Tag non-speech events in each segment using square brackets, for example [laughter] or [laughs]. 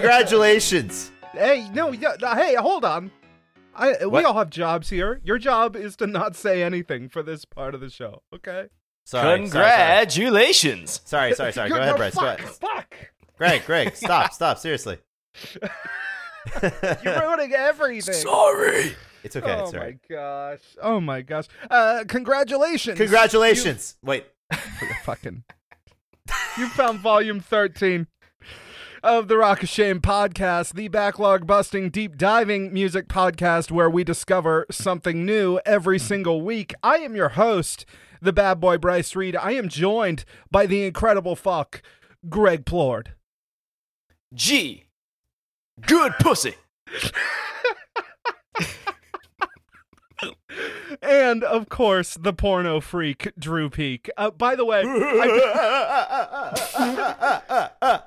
Congratulations. Hey, no, yeah, hey, hold on. I we What? all have jobs here. Your job is to not say anything for this part of the show, okay? Sorry. sorry, Congratulations. Sorry, sorry, sorry. Go You're- ahead, no, Bryce. Go fuck, ahead. fuck. Greg, Greg, [laughs] stop, stop. Seriously. You're ruining everything. Sorry. It's okay. oh It's all my gosh. Oh my gosh. Uh congratulations. Congratulations. Wait. [laughs] You, fucking You found volume 13 of the Rock of Shame podcast, the backlog busting, deep diving music podcast where we discover something new every single week. I am your host, the bad boy Bryce Reed. I am joined by the incredible fuck, Greg Plord. G. Good pussy. [laughs] And of course, the porno freak, Drew Peak. Uh, by the way, I've,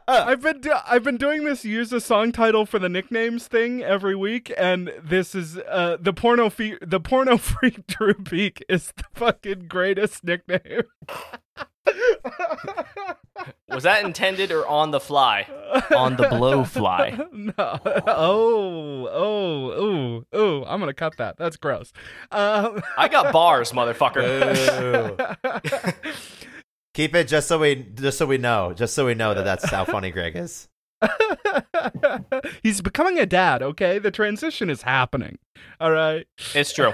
[laughs] I've been do- I've been doing this use a song title for the nicknames thing every week, and this is uh, the porno fe- the porno [laughs] freak Drew Peak is the fucking greatest nickname. [laughs] [laughs] Was that intended or on the fly? On the blow fly. [laughs] no. Oh, oh, ooh, ooh. I'm gonna cut that. That's gross. Um, I got bars, [laughs] motherfucker. Keep it just so we just so we know, just so we know that that's how funny Greg is. He's becoming a dad, okay? The transition is happening. All right. It's true.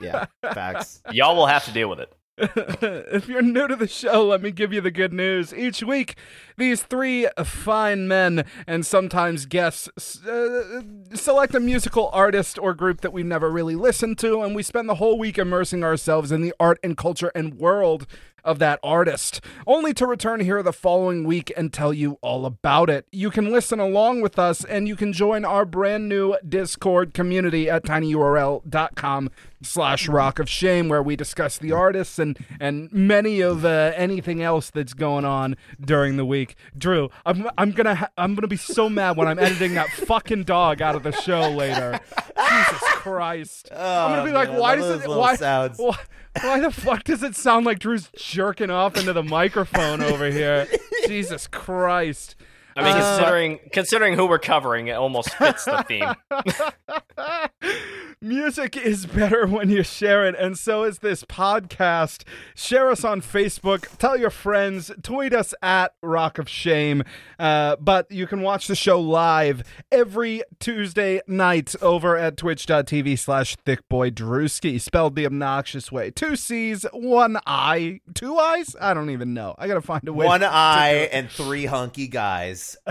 Yeah, facts. Y'all will have to deal with it. [laughs] if you're new to the show, let me give you the good news. Each week, these three fine men and sometimes guests uh, select a musical artist or group that we've never really listened to, and we spend the whole week immersing ourselves in the art and culture and world of that artist, only to return here the following week and tell you all about it. You can listen along with us, and you can join our brand new Discord community at tinyurl.com slash rock of shame where we discuss the artists and and many of uh, anything else that's going on during the week. Drew i'm i'm gonna ha- i'm gonna be so mad when i'm editing that fucking dog out of the show later. Jesus christ. I'm gonna be Oh, like why does it why, why why the fuck does it sound like drew's jerking off into the microphone over here [laughs] jesus christ I mean, Uh, considering considering who we're covering, it almost fits the theme. [laughs] Music is better when you share it, and so is this podcast. Share us on Facebook, tell your friends, tweet us at Rock of Shame. Uh, but you can watch the show live every Tuesday night over at twitch.tv slash thickboydrewski, spelled the obnoxious way. Two C's, one I, two eyes? I don't even know. I gotta find a way. One eye and three hunky guys. [laughs]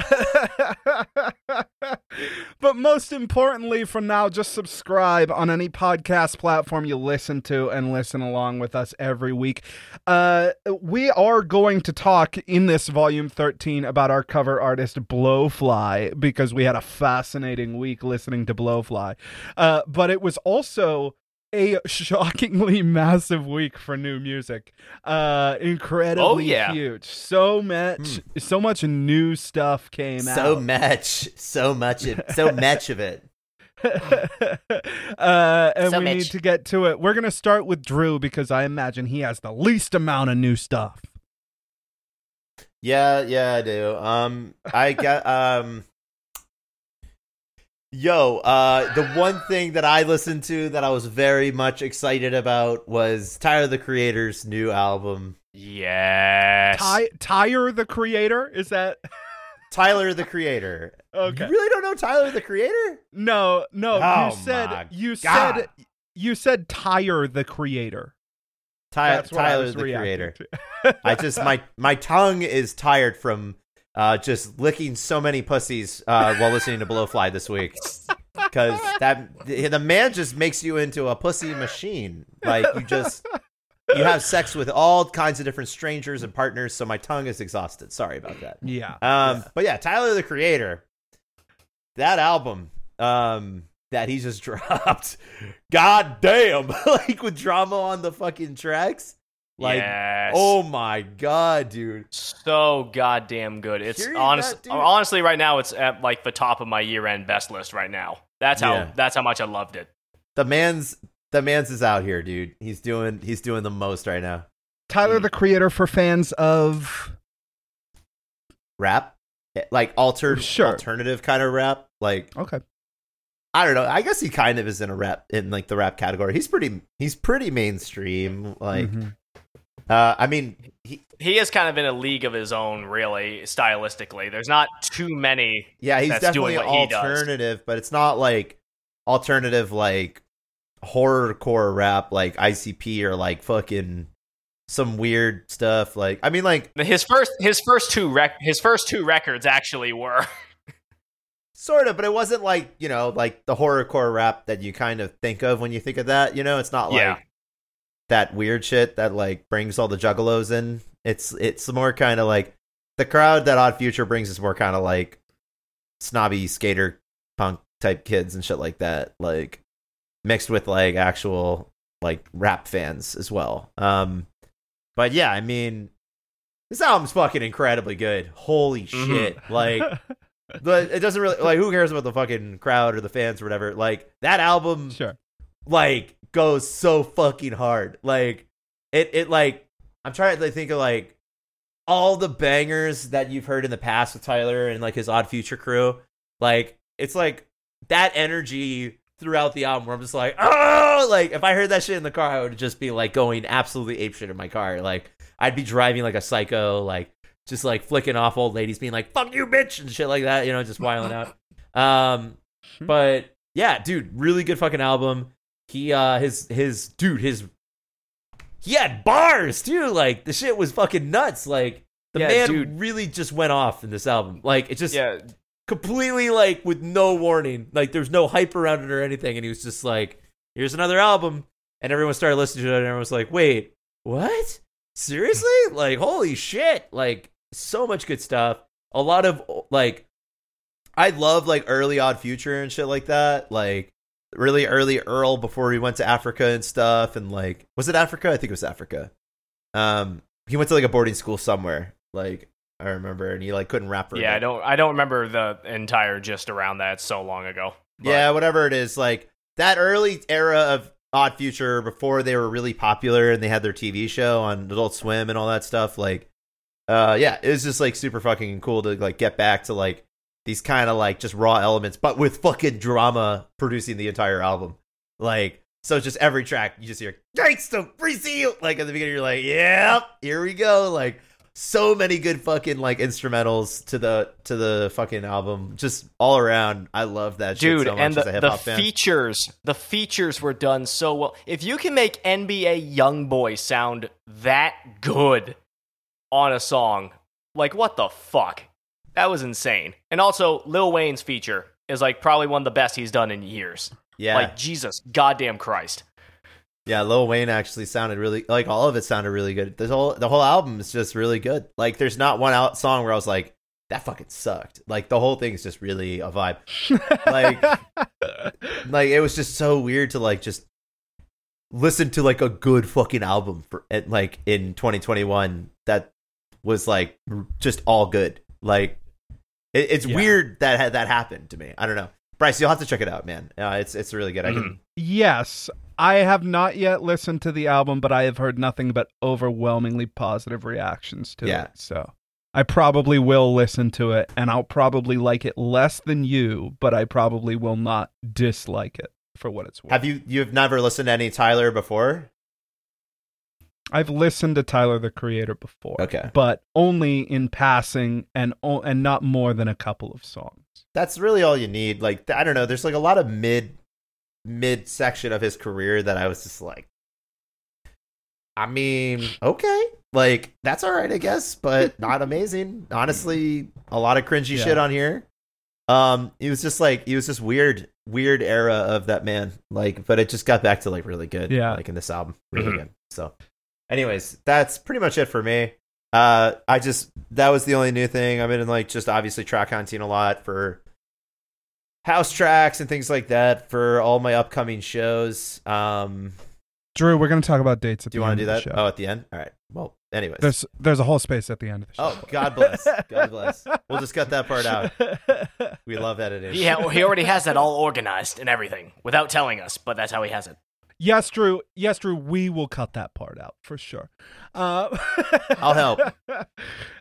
[laughs] but most importantly, for now, just subscribe on any podcast platform you listen to and listen along with us every week. Uh, we are going to talk in this volume 13 about our cover artist Blowfly because we had a fascinating week listening to Blowfly. Uh, but it was also a shockingly [laughs] massive week for new music. Uh incredibly Oh, yeah. huge. So much so much new stuff came out. So much, so much, of- so [laughs] much of it. uh, and So we need to get to it. We're gonna start with Drew because I imagine he has the least amount of new stuff. Yeah, yeah, I do. Um, I got [laughs] um. Yo, uh, the one thing that I listened to that I was very much excited about was Tyler the Creator's new album. Yes. Ty- Tyre the creator is that? [laughs] Tyler the Creator. Okay. You really don't know Tyler the Creator? No, no. Oh you my said you God. said you said Tyre the creator. Ty- That's what Tyler the Creator. I just my my tongue is tired from uh, just licking so many pussies uh, while listening to Blowfly this week. [laughs] Because that the man just makes you into a pussy machine. Like you just you have sex with all kinds of different strangers and partners. So my tongue is exhausted. Sorry about that. yeah. Um, but yeah, Tyler the Creator, that album, um, that he just [laughs] dropped, god damn, [laughs] like with drama on the fucking tracks, like, yes. oh my god, dude, so goddamn good. It's Hearing honest. that, honestly, right now it's at like the top of my year-end best list right now. That's how. Yeah. That's how much I loved it. the man's the man's is out here, dude. He's doing he's doing the most right now. Tyler the creator for fans of Rap, eh, like altered Sure. alternative kind of rap. Like Okay. I don't know. I guess he kind of is in a rap in like the rap category. He's pretty he's pretty mainstream. Like Mhm. Uh I mean he He is kind of in a league of his own, really, stylistically. There's not too many. yeah, he's definitely doing what he does. alternative, but it's not like alternative like horrorcore rap like ICP or like fucking some weird stuff like I mean like His first, his first two rec- his first two records actually were. [laughs] sort of, but it wasn't like, you know, like the horrorcore rap that you kind of think of when you think of that, you know, it's not like Yeah. That weird shit that like brings all the juggalos in. It's it's more kind of like the crowd that Odd Future brings is more kind of like snobby skater punk type kids and shit like that, like mixed with like actual like rap fans as well. Um but yeah, I mean this album's fucking incredibly good. Holy Mhm. shit. Like [laughs] the it doesn't really like who cares about the fucking crowd or the fans or whatever. Like that album sure. like goes so fucking hard. Like it it like I'm trying to think of like all the bangers that you've heard in the past with Tyler and like his Odd Future crew. Like it's like that energy throughout the album where I'm just like, oh like if I heard that shit in the car, I would just be like going absolutely apeshit in my car. Like I'd be driving like a psycho, like just like flicking off old ladies being like, fuck you bitch and shit like that, you know, just wiling out. [laughs] Um but yeah, dude, really good fucking album. He uh his his dude, his he had bars too. Like the shit was fucking nuts. Like the Yeah, man dude. really just went off in this album. Like it just Yeah, completely like with no warning. Like there's no hype around it or anything. And he was just like, here's another album. And everyone started listening to it and everyone was like, wait, what? Seriously? like, holy shit. Like so much good stuff. A lot of like I love like early odd future and shit like that. Like really early Earl before he went to Africa and stuff. And like was it Africa? I think it was Africa. Um he went to like a boarding school somewhere. Like I remember and he like couldn't rap for yeah. I don't, I don't remember the entire gist around that. It's so long ago. But- Yeah, whatever it is, like that early era of Odd Future before they were really popular and they had their TV show on Adult Swim and all that stuff. Like, uh, yeah, it was just like super fucking cool to like get back to like these kind of like just raw elements, but with fucking drama producing the entire album. Like, so just every track you just hear "Gangsta Seal." Like at the beginning, you're like, "Yep, here we go." Like so many good fucking like instrumentals to the to the fucking album. Just all around, I love that shit dude so much and as a the, the fan. features the features were done so well if you can make nba youngboy sound that good on a song like what the fuck that was insane and also lil wayne's feature is like probably one of the best he's done in years yeah, like jesus goddamn christ yeah. Lil Wayne actually sounded really like all of it sounded really good. The whole the whole album is just really good. Like, there's not one out song where I was like, that fucking sucked. Like the whole thing is just really a vibe. Like, [laughs] like it was just so weird to like just listen to like a good fucking album for at, like in 2021 that was like just all good. Like it, it's Yeah. weird that that happened to me. I don't know. Bryce, you'll have to check it out, man. Uh, it's it's really good. I can Yes, I have not yet listened to the album, but I have heard nothing but overwhelmingly positive reactions to Yeah. it. So I probably will listen to it, and I'll probably like it less than you, but I probably will not dislike it for what it's worth. have you you've never listened to any Tyler before? I've listened to Tyler the Creator before, Okay. but only in passing and and not more than a couple of songs. That's really all you need. Like I don't know, there's like a lot of mid mid section of his career that I was just like I mean, okay. Like that's all right, I guess, but [laughs] not amazing. Honestly, a lot of cringy Yeah. shit on here. Um, he was just like he was just weird, weird era of that man. Like, but it just got back to like really good. Yeah. like in this album, really Mhm. good. So, anyways, that's pretty much it for me. Uh, I just that was the only new thing. I've been like just obviously track hunting a lot for house tracks and things like that for all my upcoming shows. Um, Drew, we're going to talk about dates at do you the want end to do that? Oh, at the end. All right. Well, anyways. There's there's a whole space at the end of the show. Oh, God bless. God bless. We'll just cut that part out. [laughs] We love editing. he, ha- he already has that all organized and everything without telling us but that's how he has it Yes, Drew. Yes, Drew. We will cut that part out for sure. Uh, [laughs] I'll help. uh,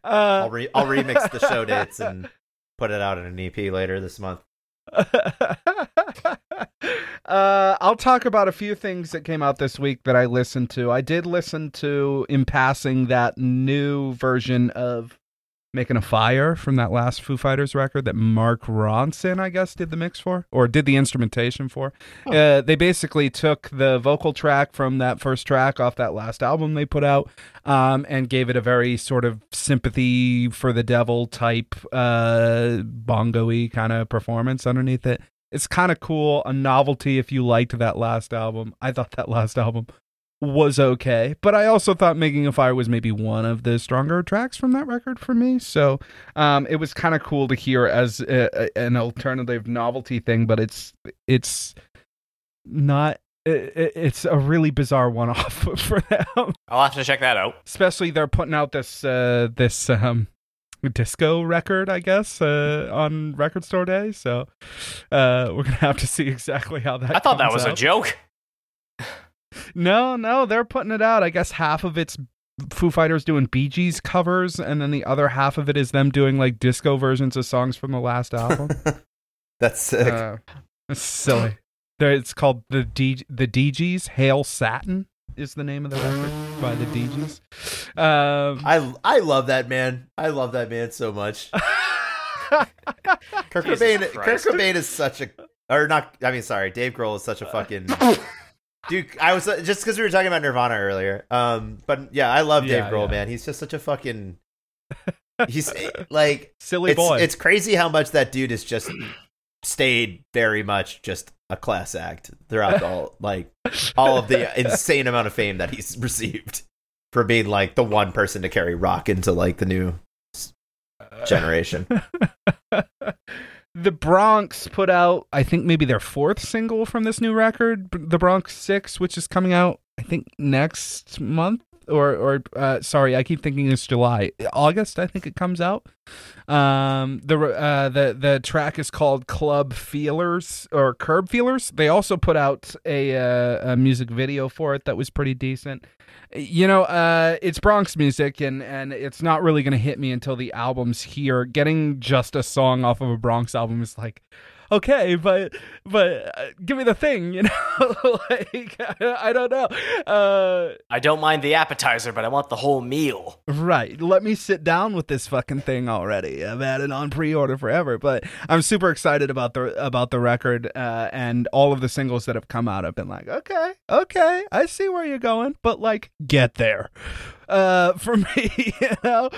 I'll re- I'll remix the show [laughs] dates and put it out in an EP later this month. [laughs] uh, I'll talk about a few things that came out this week that I listened to. I did listen to, in passing, that new version of Making a Fire from that last Foo Fighters record that Mark Ronson, I guess, did the mix for or did the instrumentation for. Uh, they basically took the vocal track from that first track off that last album they put out um, and gave it a very sort of sympathy for the devil type uh, bongo-y kind of performance underneath it. It's kind of cool, a novelty if you liked that last album. I thought that last album was okay, but I also thought Making a Fire was maybe one of the stronger tracks from that record for me. So um, it was kind of cool to hear as a, a, an alternative novelty thing, but it's it's not. It, it's a really bizarre one-off [laughs] for them. I'll have to check that out. Especially they're putting out this uh, this um, disco record, I guess, uh, on Record Store Day. So uh, we're gonna have to see exactly how that. I thought that was a joke. No, no, they're putting it out. I guess half of it's Foo Fighters doing Bee Gees covers, and then the other half of it is them doing like disco versions of songs from the last album. [laughs] That's sick. uh, it's silly. It's called the D the Dee Gees. Hail Satin is the name of the record by the Dee Gees. Um, I I love that man. I love that man so much. [laughs] Kurt Jesus Cobain. Kurt Cobain is such a, or not. I mean, sorry, Dave Grohl is such a fucking. [laughs] Dude, I was uh, just because we were talking about Nirvana earlier. Um, but yeah, I love Dave Yeah, Grohl, yeah. man. He's just such a fucking. [laughs] He's like silly it's, boy. It's crazy how much that dude has just stayed very much just a class act throughout whole like all of the [laughs] insane amount of fame that he's received for being like the one person to carry rock into like the new s- generation. [laughs] the Bronx put out, I think, maybe their fourth single from this new record, The Bronx Six, which is coming out, I think, next month. Or, or uh, sorry, I keep thinking it's July, August. I think it comes out. Um, the uh, the the track is called Club Feelers or Curb Feelers. They also put out a uh, a music video for it that was pretty decent. You know, uh, it's Bronx music, and and it's not really gonna hit me until the album's here. Getting just a song off of a Bronx album is like, okay, but but uh, give me the thing, you [laughs] know? like I don't know. Uh, I don't mind the appetizer, but I want the whole meal. Right. Let me sit down with this fucking thing already. I've had it on pre-order forever, but I'm super excited about the about the record uh, and all of the singles that have come out. I've been like, okay, okay, I see where you're going, but like, get there. Uh, for [laughs] me, you know,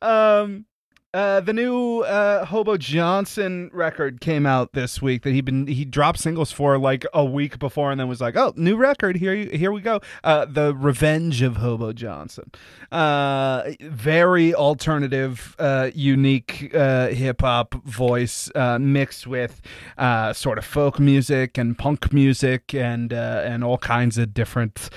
um, uh, the new uh, Hobo Johnson record came out this week that he been he dropped singles for like a week before and then was like, oh, new record here you, here we go. Uh, the Revenge of Hobo Johnson. Uh, very alternative, uh, unique hip hop voice mixed with sort of folk music and punk music and and all kinds of different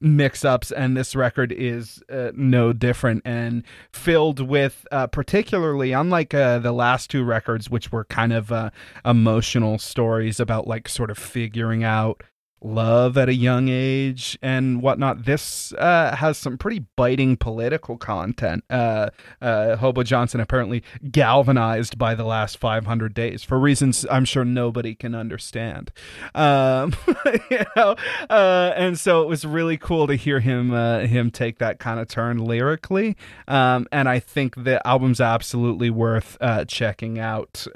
mix ups. And this record is no different and filled with uh, particularly unlike uh, the last two records, which were kind of uh, emotional stories about like sort of figuring out love at a young age and whatnot. This uh, has some pretty biting political content. Uh, uh, Hobo Johnson apparently galvanized by the last 500 days for reasons I'm sure nobody can understand. Um, [laughs] you know, uh, and so it was really cool to hear him uh, him take that kind of turn lyrically. Um, and I think the album's absolutely worth uh, checking out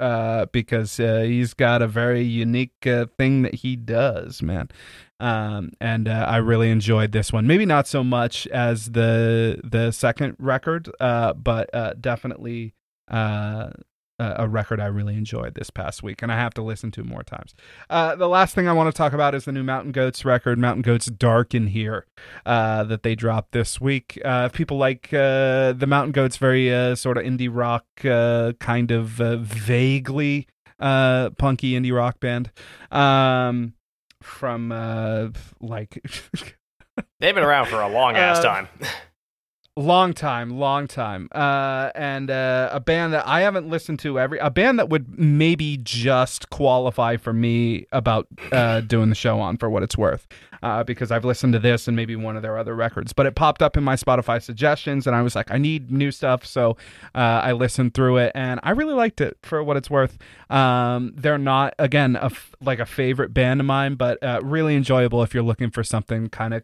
because he's got a very unique thing that he does, man. Um, and uh, I really enjoyed this one. Maybe not so much as the the second record, uh, but uh, definitely uh, a record I really enjoyed this past week, and I have to listen to more times. Uh, the last thing I want to talk about is the new Mountain Goats record, Mountain Goats Dark in Here, uh, that they dropped this week. If people like the Mountain Goats, very sort of indie rock, kind of vaguely punky indie rock band. Um, from uh, like [laughs] They've been around for a long ass Uh, time. [laughs] Long time, long time. Uh, and uh, a band that I haven't listened to every a band that would maybe just qualify for me about uh, doing the show on for what it's worth. Uh, because I've listened to this and maybe one of their other records, but it popped up in my Spotify suggestions, and I was like, I need new stuff, so uh, I listened through it, and I really liked it for what it's worth. Um, they're not again a f- like a favorite band of mine, but uh, really enjoyable if you're looking for something kind of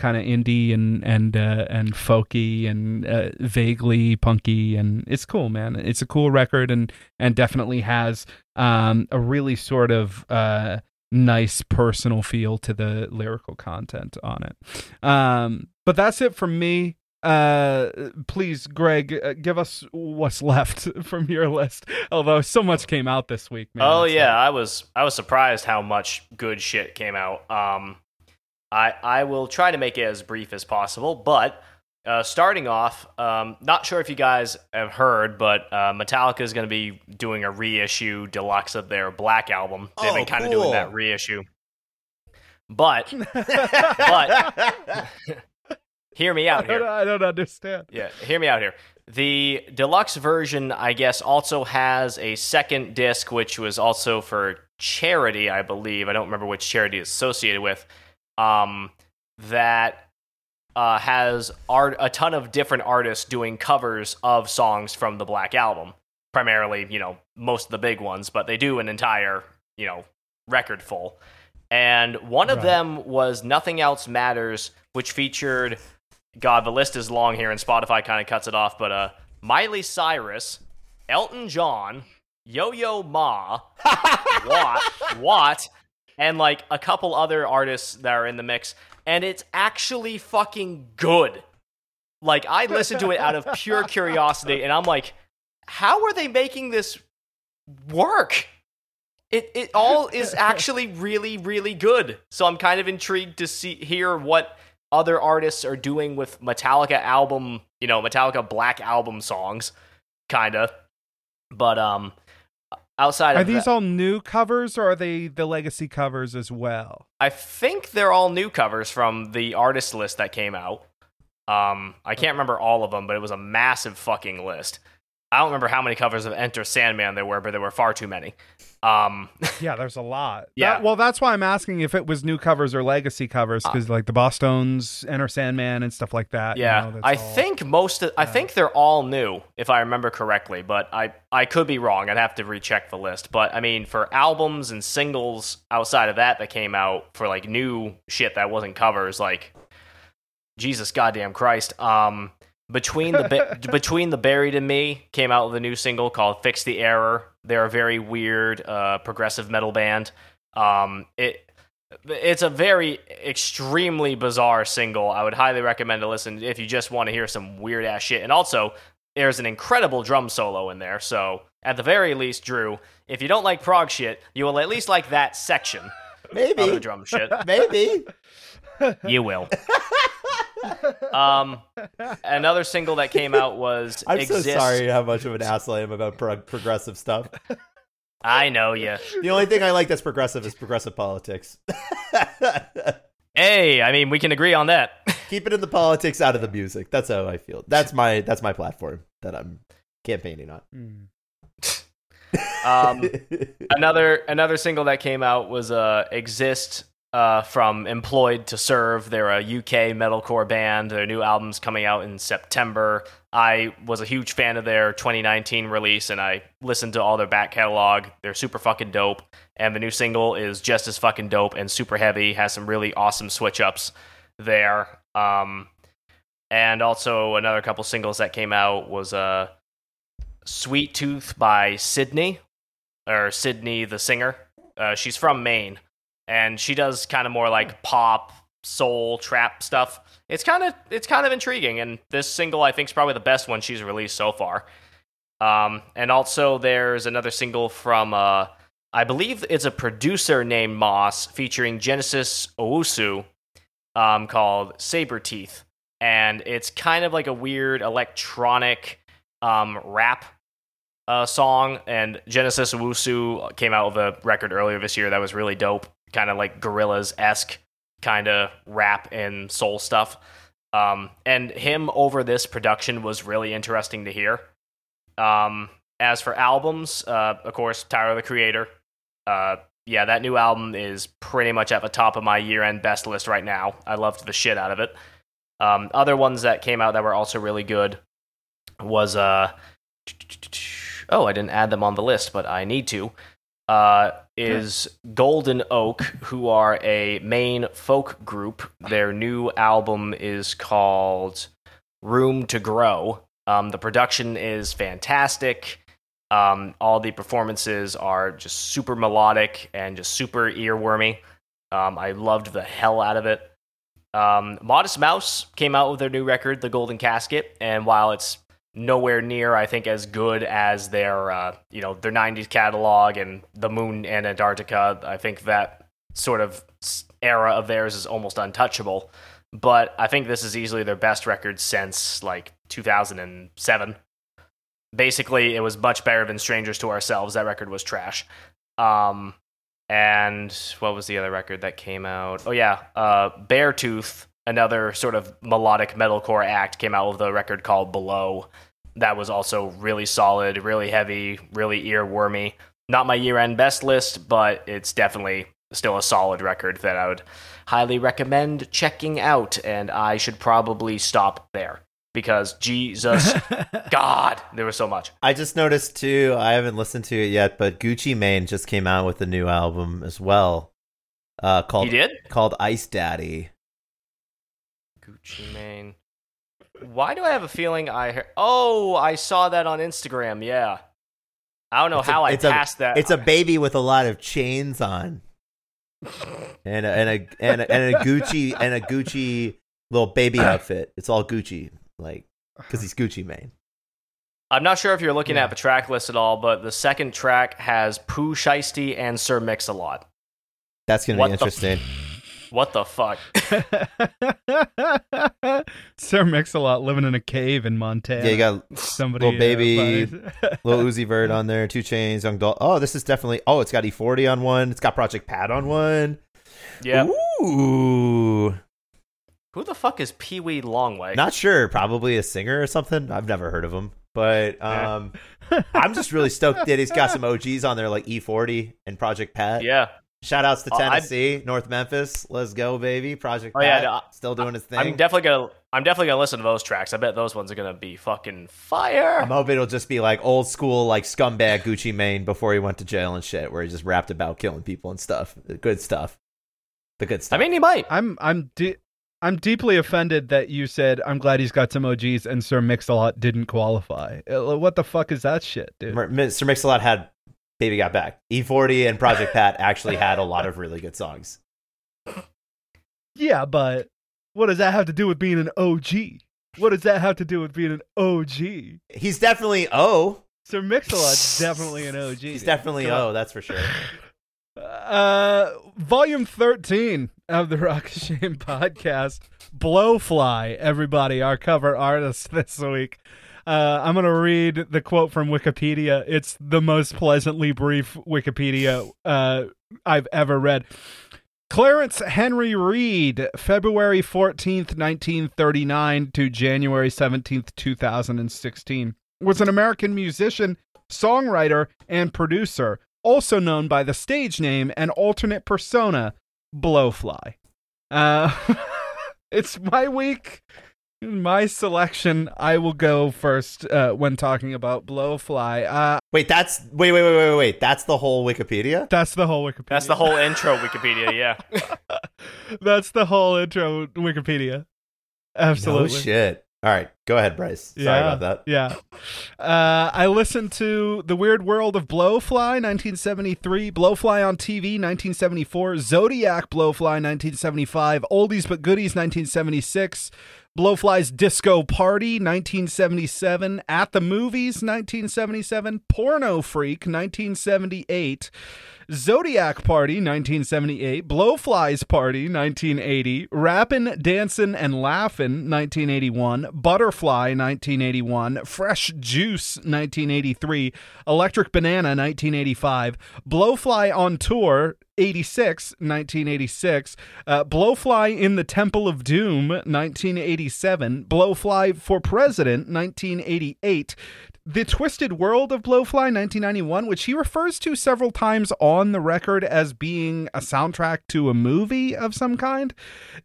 kind of indie and and uh, and folky and uh, vaguely punky and it's cool man. It's a cool record and and definitely has um, a really sort of uh, nice personal feel to the lyrical content on it. Um, but that's it from me. Uh please greg uh, give us what's [laughs] left from your list. Although so much came out this week man. Oh It's yeah, like- I was I was surprised how much good shit came out. Um, I I will try to make it as brief as possible, but uh, starting off, um, not sure if you guys have heard, but uh, Metallica is going to be doing a reissue deluxe of their Black album. They've Oh, been kind of cool. doing that reissue, but [laughs] but [laughs] hear me out I don't, here. I don't understand Yeah, hear me out here. The deluxe version, I guess, also has a second disc, which was also for charity, I believe. I don't remember which charity it's associated with. Um, that uh, has art a ton of different artists doing covers of songs from the Black Album. Primarily, you know, most of the big ones, but they do an entire, you know, record full. And one of them was Nothing Else Matters, which featured God, the list is long here, and Spotify kind of cuts it off. But uh, Miley Cyrus, Elton John, Yo Yo Ma, [laughs] Watt, Watt, and like a couple other artists that are in the mix, and it's actually fucking good. Like I listened to it out of pure curiosity, and I'm like, how are they making this work? It it all is [laughs] actually really really good. So I'm kind of intrigued to see hear what other artists are doing with Metallica album, you know, Metallica Black album songs, kind of. But um, outside Are these all new covers or are they the legacy covers as well? I think they're all new covers from the artist list that came out. Um, I can't remember all of them, but it was a massive fucking list. I don't remember how many covers of Enter Sandman there were, but there were far too many. Um, [laughs] Yeah, there's a lot. Yeah. That- well, that's why I'm asking if it was new covers or legacy covers because like the Boston's Enter Sandman and stuff like that. you yeah, know, I all- think most of, I think they're all new if I remember correctly, but I I could be wrong. I'd have to recheck the list. But I mean, for albums and singles outside of that that came out for like new shit that wasn't covers, like Jesus goddamn Christ. Um, between the [laughs] between the buried and me came out with a new single called "Fix the Error." They're a very weird uh, progressive metal band. Um, it it's a very extremely bizarre single. I would highly recommend to listen if you just want to hear some weird ass shit. And also, there's an incredible drum solo in there. So at the very least, Drew, if you don't like prog shit, you will at least like that section of the Maybe. drum shit. [laughs] Maybe. You will. [laughs] um, another single that came out was [laughs] I'm Exist. so sorry how much of an asshole I am about pro- progressive stuff. I know you. The only thing I like that's progressive is progressive politics. [laughs] Hey, I mean, we can agree on that. Keep it in the politics, out of the music. That's how I feel. That's my that's my platform that I'm campaigning on. Mm. [laughs] Um, another another single that came out was uh, "Exist" uh, from Employed to Serve. They're a UK metalcore band. Their new album's coming out in September. I was a huge fan of their 2019 release, and I listened to all their back catalog. They're super fucking dope, and the new single is just as fucking dope and super heavy. Has some really awesome switch ups there. Um, and also another couple singles that came out was uh, "Sweet Tooth" by Sydney, or Sydney the singer. Uh, she's from Maine, and she does kind of more like pop, soul, trap stuff. It's kind of it's kind of intriguing, and this single I think is probably the best one she's released so far. Um, and also there's another single from uh, I believe it's a producer named Moss featuring Genesis Owusu, um, called Saber Teeth, and it's kind of like a weird electronic um, rap uh, song, and Genesis Owusu came out with a record earlier this year that was really dope, kind of like Gorillaz esque kind of rap and soul stuff. Um, and him over this production was really interesting to hear. Um, as for albums, uh, of course, Tyler the Creator. Uh, yeah, that new album is pretty much at the top of my year-end best list right now. I loved the shit out of it. Um, other ones that came out that were also really good was uh, [tsk] oh, I didn't add them on the list, but I need to. Uh, is Golden Oak, who are a Maine folk group. Their new album is called Room to Grow. Um, the production is fantastic. Um, all the performances are just super melodic and just super earwormy. Um, I loved the hell out of it. Um, Modest Mouse came out with their new record, The Golden Casket, and while it's nowhere near, I think, as good as their uh, you know their '90s catalog and The Moon and Antarctica, I think that sort of era of theirs is almost untouchable. But I think this is easily their best record since like 2007. Basically, it was much better than Strangers to Ourselves. That record was trash. Um, and what was the other record that came out? Oh yeah, uh, Beartooth, another sort of melodic metalcore act, came out with a record called Below. That was also really solid, really heavy, really earwormy. Not my year-end best list, but it's definitely still a solid record that I would highly recommend checking out. And I should probably stop there because Jesus, [laughs] God, there was so much. I just noticed too. I haven't listened to it yet, but Gucci Mane just came out with a new album as well. Uh, called He did? called Ice Daddy. Gucci Mane. Why do I have a feeling I heard? Oh, I saw that on Instagram. Yeah. I don't know It's how I it's a- passed that. It's a baby with a lot of chains on, [laughs] and a, and a and a, and a Gucci and a Gucci little baby [coughs] outfit. It's all Gucci, like because he's Gucci Mane. I'm not sure if you're looking Yeah. at the track list at all, but the second track has Pooh Shiesty and Sir Mix-a-Lot. That's gonna What be interesting. What the fuck? [laughs] Sir Mix-a-Lot living in a cave in Montana. yeah, you got somebody little baby- uh, finds- Lil Uzi Vert on there, 2 Chainz, Young Dolph. Oh, this is definitely. Oh, it's got E40 on one. It's got Project Pat on one. Yeah. Ooh. Who the fuck is Pee Wee Longway? Not sure. Probably a singer or something. I've never heard of him. But um, I'm just really stoked that he's got some OGs on there like E40 and Project Pat. yeah. Shout outs to I- Tennessee, North Memphis. Let's go, baby. Project Oh, yeah, Pat no, still doing his thing. I'm definitely gonna I'm definitely gonna listen to those tracks. I bet those ones are gonna be fucking fire. I'm hoping it'll just be like old school, like scumbag Gucci Mane before he went to jail and shit, where he just rapped about killing people and stuff. Good stuff. The good stuff. I mean, he might. I'm I'm de- I'm deeply offended that you said I'm glad he's got some OGs and Sir Mix-a-Lot didn't qualify. Uh, What the fuck is that shit, dude? Sir Mix-a-Lot had Baby Got Back. E40 and Project Pat actually had a lot of really good songs. Yeah, but what does that have to do with being an OG? What does that have to do with being an OG? He's definitely O. Sir Mix-a-Lot's definitely an OG. He's dude. definitely Come on. O, that's for sure. [laughs] Uh, volume 13 of the [laughs] Rock of Shame podcast. Blowfly, everybody, our cover artist [laughs] this week. Uh, I'm going to read the quote from Wikipedia. It's the most pleasantly brief Wikipedia uh, I've ever read. Clarence Henry Reed, February 14th, 1939 to January 17th, 2016, was an American musician, songwriter, and producer, also known by the stage name and alternate persona, Blowfly. Uh, [laughs] it's my week, my selection. I will go first uh, when talking about Blowfly. Uh, Wait, that's wait, wait, wait, wait, wait. That's the whole Wikipedia? that's the whole Wikipedia. That's the whole [laughs] intro Wikipedia. Yeah. [laughs] That's the whole intro Wikipedia. Absolutely. No shit. All right, go ahead, Bryce. Sorry Yeah, about that. Yeah. Uh, I listened to The Weird World of Blowfly, 1973, Blowfly on TV, 1974, Zodiac Blowfly, 1975, Oldies But Goodies, 1976, Blowfly's Disco Party, 1977, At the Movies, 1977, Porno Freak, 1978, Zodiac Party 1978, Blowfly's Party 1980, Rappin', Dancin' and Laughin' 1981, Butterfly Butterfly 1981, Fresh Juice 1983, Electric Banana 1985, Blowfly on Tour 86, 1986, uh, Blowfly in the Temple of Doom, 1987, Blowfly for President, 1988, The Twisted World of Blowfly, 1991, which he refers to several times on the record as being a soundtrack to a movie of some kind.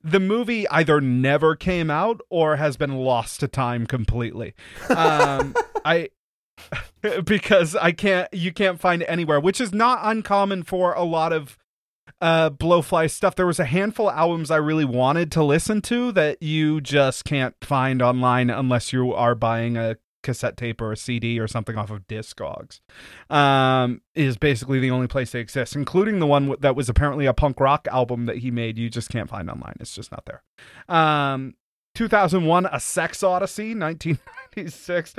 The movie either never came out or has been lost to time completely. Um, [laughs] I [laughs] because I can't you can't find it anywhere, which is not uncommon for a lot of uh blowfly stuff. There was a handful of albums I really wanted to listen to that you just can't find online unless you are buying a cassette tape or a CD or something off of Discogs. Um, is basically the only place they exist, including the one that was apparently a punk rock album that he made. You just can't find online. It's just not there. Um, 2001 A Sex Odyssey 1996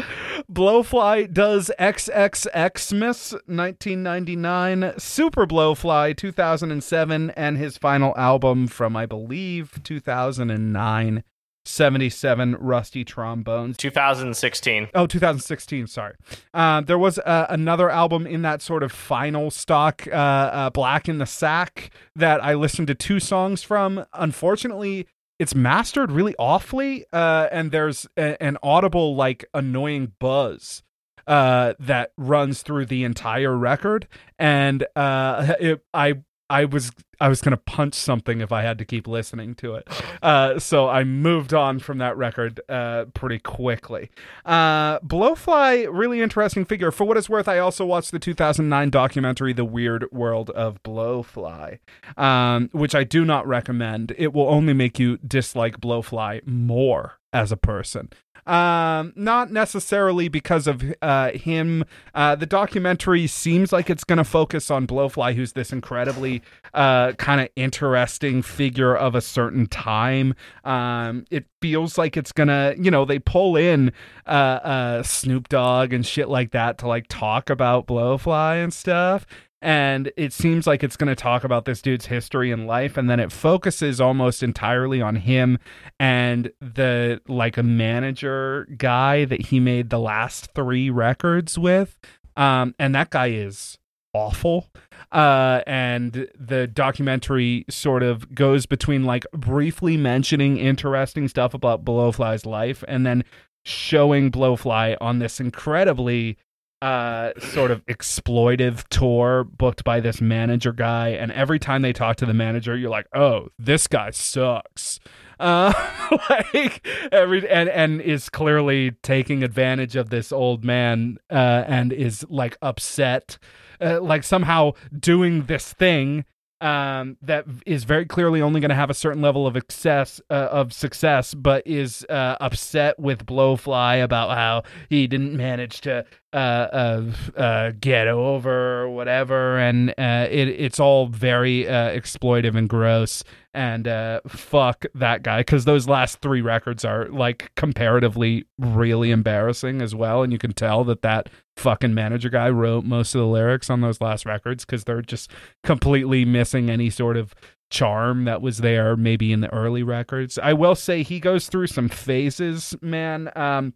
Blowfly does XXXmas 1999 Super Blowfly 2007 and his final album from I believe 2009 77 Rusty Trombones 2016. Oh, 2016. Sorry. Uh, there was uh, another album in that sort of final stock, uh, uh, Black in the Sack, that I listened to two songs from. Unfortunately, it's mastered really awfully, uh, and there's a- an audible, like, annoying buzz uh, that runs through the entire record. And uh, it, I I was I was gonna punch something if I had to keep listening to it. Uh, so I moved on from that record uh, pretty quickly. Uh, Blowfly, really interesting figure. For what it's worth, I also watched the 2009 documentary "The Weird World of Blowfly," um, which I do not recommend. It will only make you dislike Blowfly more as a person. Um, not necessarily because of uh, him. Uh, the documentary seems like it's going to focus on Blowfly, who's this incredibly uh, kind of interesting figure of a certain time. Um, it feels like it's gonna, you know, they pull in uh, uh, Snoop Dogg and shit like that to like talk about Blowfly and stuff and it seems like it's going to talk about this dude's history and life and then it focuses almost entirely on him and the like a manager guy that he made the last 3 records with. Um and that guy is awful. Uh and the documentary sort of goes between like briefly mentioning interesting stuff about blowfly's life and then showing blowfly on this incredibly uh sort of exploitive tour booked by this manager guy and every time they talk to the manager you're like oh this guy sucks. Uh [laughs] like every and and is clearly taking advantage of this old man uh and is like upset uh, like somehow doing this thing um, that is very clearly only going to have a certain level of excess uh, of success, but is uh, upset with Blowfly about how he didn't manage to uh, uh, uh, get over whatever, and uh, it it's all very exploitive and gross. And uh, fuck that guy, because those last three records are like comparatively really embarrassing as well, and you can tell that that fucking manager guy wrote most of the lyrics on those last records because they're just completely missing any sort of charm that was there maybe in the early records. I will say he goes through some phases, man. Um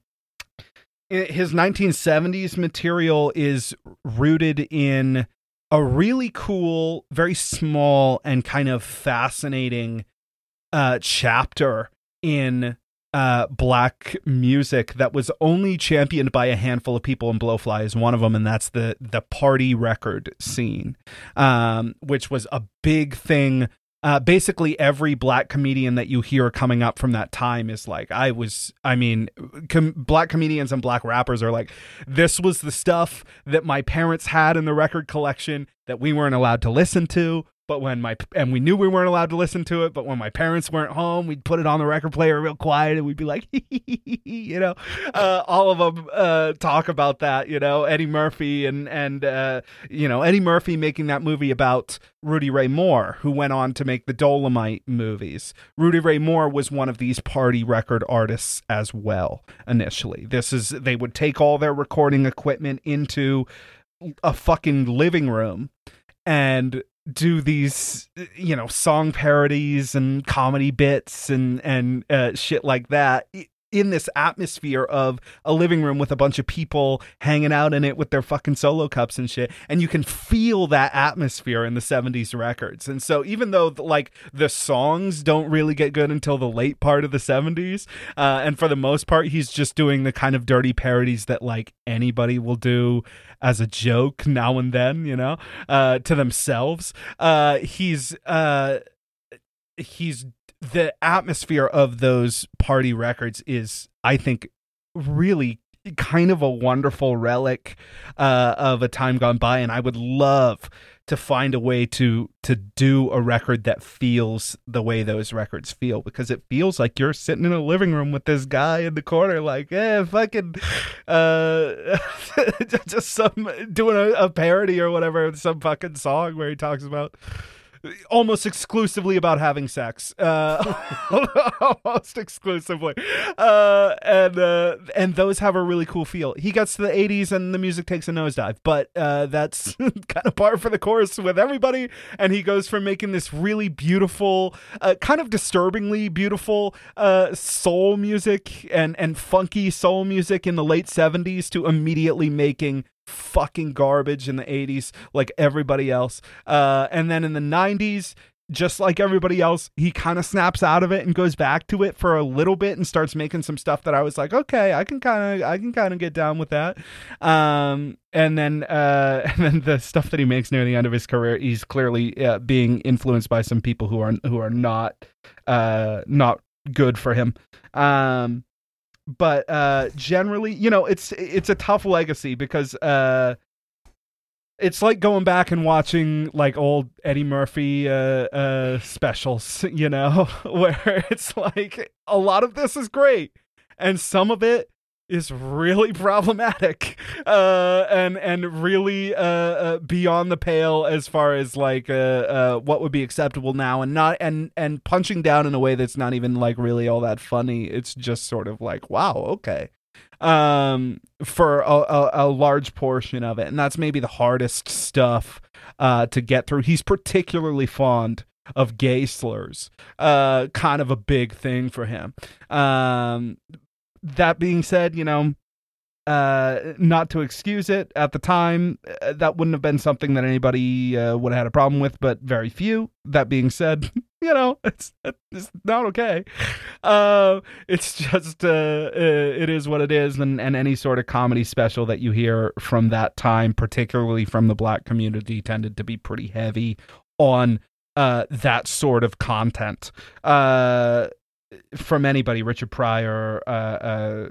his 1970s material is rooted in a really cool, very small and kind of fascinating uh chapter in uh, black music that was only championed by a handful of people, and Blowfly is one of them, and that's the the party record scene, um, which was a big thing. Uh, basically, every black comedian that you hear coming up from that time is like, I was, I mean, com- black comedians and black rappers are like, this was the stuff that my parents had in the record collection that we weren't allowed to listen to but when my and we knew we weren't allowed to listen to it but when my parents weren't home we'd put it on the record player real quiet and we'd be like [laughs] you know uh, all of them uh, talk about that you know eddie murphy and and uh, you know eddie murphy making that movie about rudy ray moore who went on to make the Dolemite movies. Rudy ray moore was one of these party record artists as well initially. This is they would take all their recording equipment into a fucking living room and do these you know song parodies and comedy bits and and uh, shit like that in this atmosphere of a living room with a bunch of people hanging out in it with their fucking solo cups and shit and you can feel that atmosphere in the 70s records. And so even though like the songs don't really get good until the late part of the 70s uh, and for the most part he's just doing the kind of dirty parodies that like anybody will do as a joke now and then you know uh, to themselves. Uh, he's uh, he's the atmosphere of those party records is, I think, really kind of a wonderful relic uh, of a time gone by, and I would love to find a way to to do a record that feels the way those records feel because it feels like you're sitting in a living room with this guy in the corner like eh fucking uh [laughs] just some doing a, a parody or whatever some fucking song where he talks about almost exclusively about having sex. Uh, [laughs] almost exclusively. Uh, and uh, and those have a really cool feel. He gets to the 80s and the music takes a nosedive, but uh, that's [laughs] kind of par for the course with everybody. And he goes from making this really beautiful, uh, kind of disturbingly beautiful uh, soul music and, and funky soul music in the late 70s to immediately making fucking garbage in the 80s like everybody else. Uh, and then in the 90s just like everybody else he kind of snaps out of it and goes back to it for a little bit and starts making some stuff that i was like okay i can kind of i can kind of get down with that. Um, and then uh, [laughs] and then the stuff that he makes near the end of his career he's clearly uh, being influenced by some people who are who are not uh, not good for him. Um, but uh generally you know it's it's a tough legacy because uh it's like going back and watching like old Eddie Murphy uh, uh, specials, [laughs] you know, [laughs] where it's like a lot of this is great, and some of it is really [laughs] problematic uh, and and really uh, uh, beyond the pale as far as like uh, uh, what would be acceptable now and not and and punching down in a way that's not even like really all that funny. It's just sort of like wow okay. Um for a, a, a large portion of it and that's maybe the hardest stuff uh, to get through. He's particularly fond of gay slurs kind of a big thing for him. Um that being said, you know, uh, not to excuse it at the time, uh, that wouldn't have been something that anybody uh, would have had a problem with, but very few. That being said, [laughs] you know, it's it's not okay. Uh, it's [laughs] just uh, uh, it is what it is, and and any sort of comedy special that you hear from that time, particularly from the black community, tended to be pretty heavy on uh, that sort of content. Uh, from anybody, Richard Pryor, uh, uh,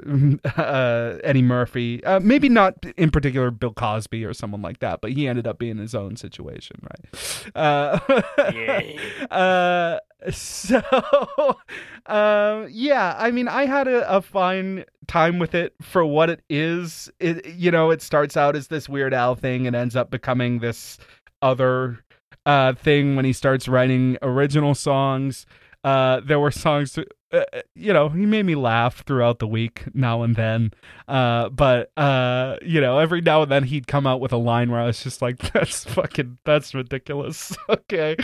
[laughs] uh, Eddie Murphy, uh, maybe not in particular Bill Cosby or someone like that, but he ended up being his own situation, right? Uh, yeah. [laughs] Uh, so, [laughs] yeah, I mean, I had a, a, fine time with it for what it is. It, you know, it starts out as this Weird Al thing and ends up becoming this other thing when he starts writing original songs. Uh, there were songs, uh, uh, you know, he made me laugh throughout the week now and then. Uh, but uh, you know, every now and then he'd come out with a line where I was just like, [laughs] "That's fucking, that's ridiculous." [laughs] okay,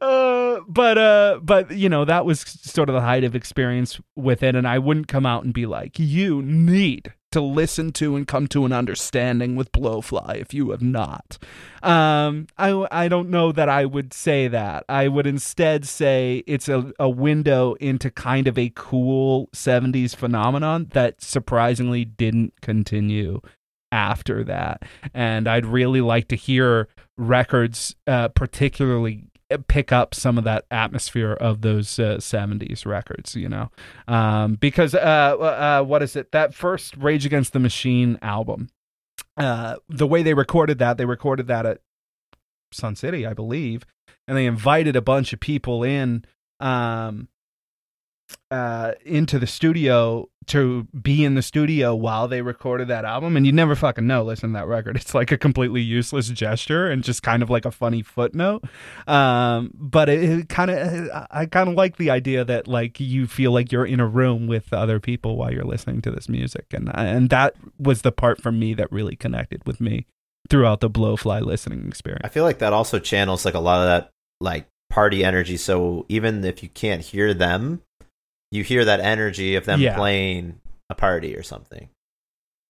uh, but but you know, that was sort of the height of experience with it, and I wouldn't come out and be like, "You need to listen to and come to an understanding with Blowfly if you have not. Um, I, I don't know that I would say that. I would instead say it's a, a window into kind of a cool 70s phenomenon that surprisingly didn't continue after that. And I'd really like to hear records, uh, particularly pick up some of that atmosphere of those uh, 70s records, you know. Um, because uh, uh, what is it? That first Rage Against the Machine album, uh, the way they recorded that, they recorded that at Sound City, I believe, and they invited a bunch of people in um, uh, into the studio to be in the studio while they recorded that album and you never fucking know listen to that record. [laughs] It's like a completely useless gesture and just kind of like a funny footnote. Um, but it, it kind of i kind of like the idea that like you feel like you're in a room with other people while you're listening to this music and and that was the part for me that really connected with me throughout the blowfly listening experience. I feel like that also channels like a lot of that like party energy. So even if you can't hear them you hear that energy of them Yeah. playing a party or something.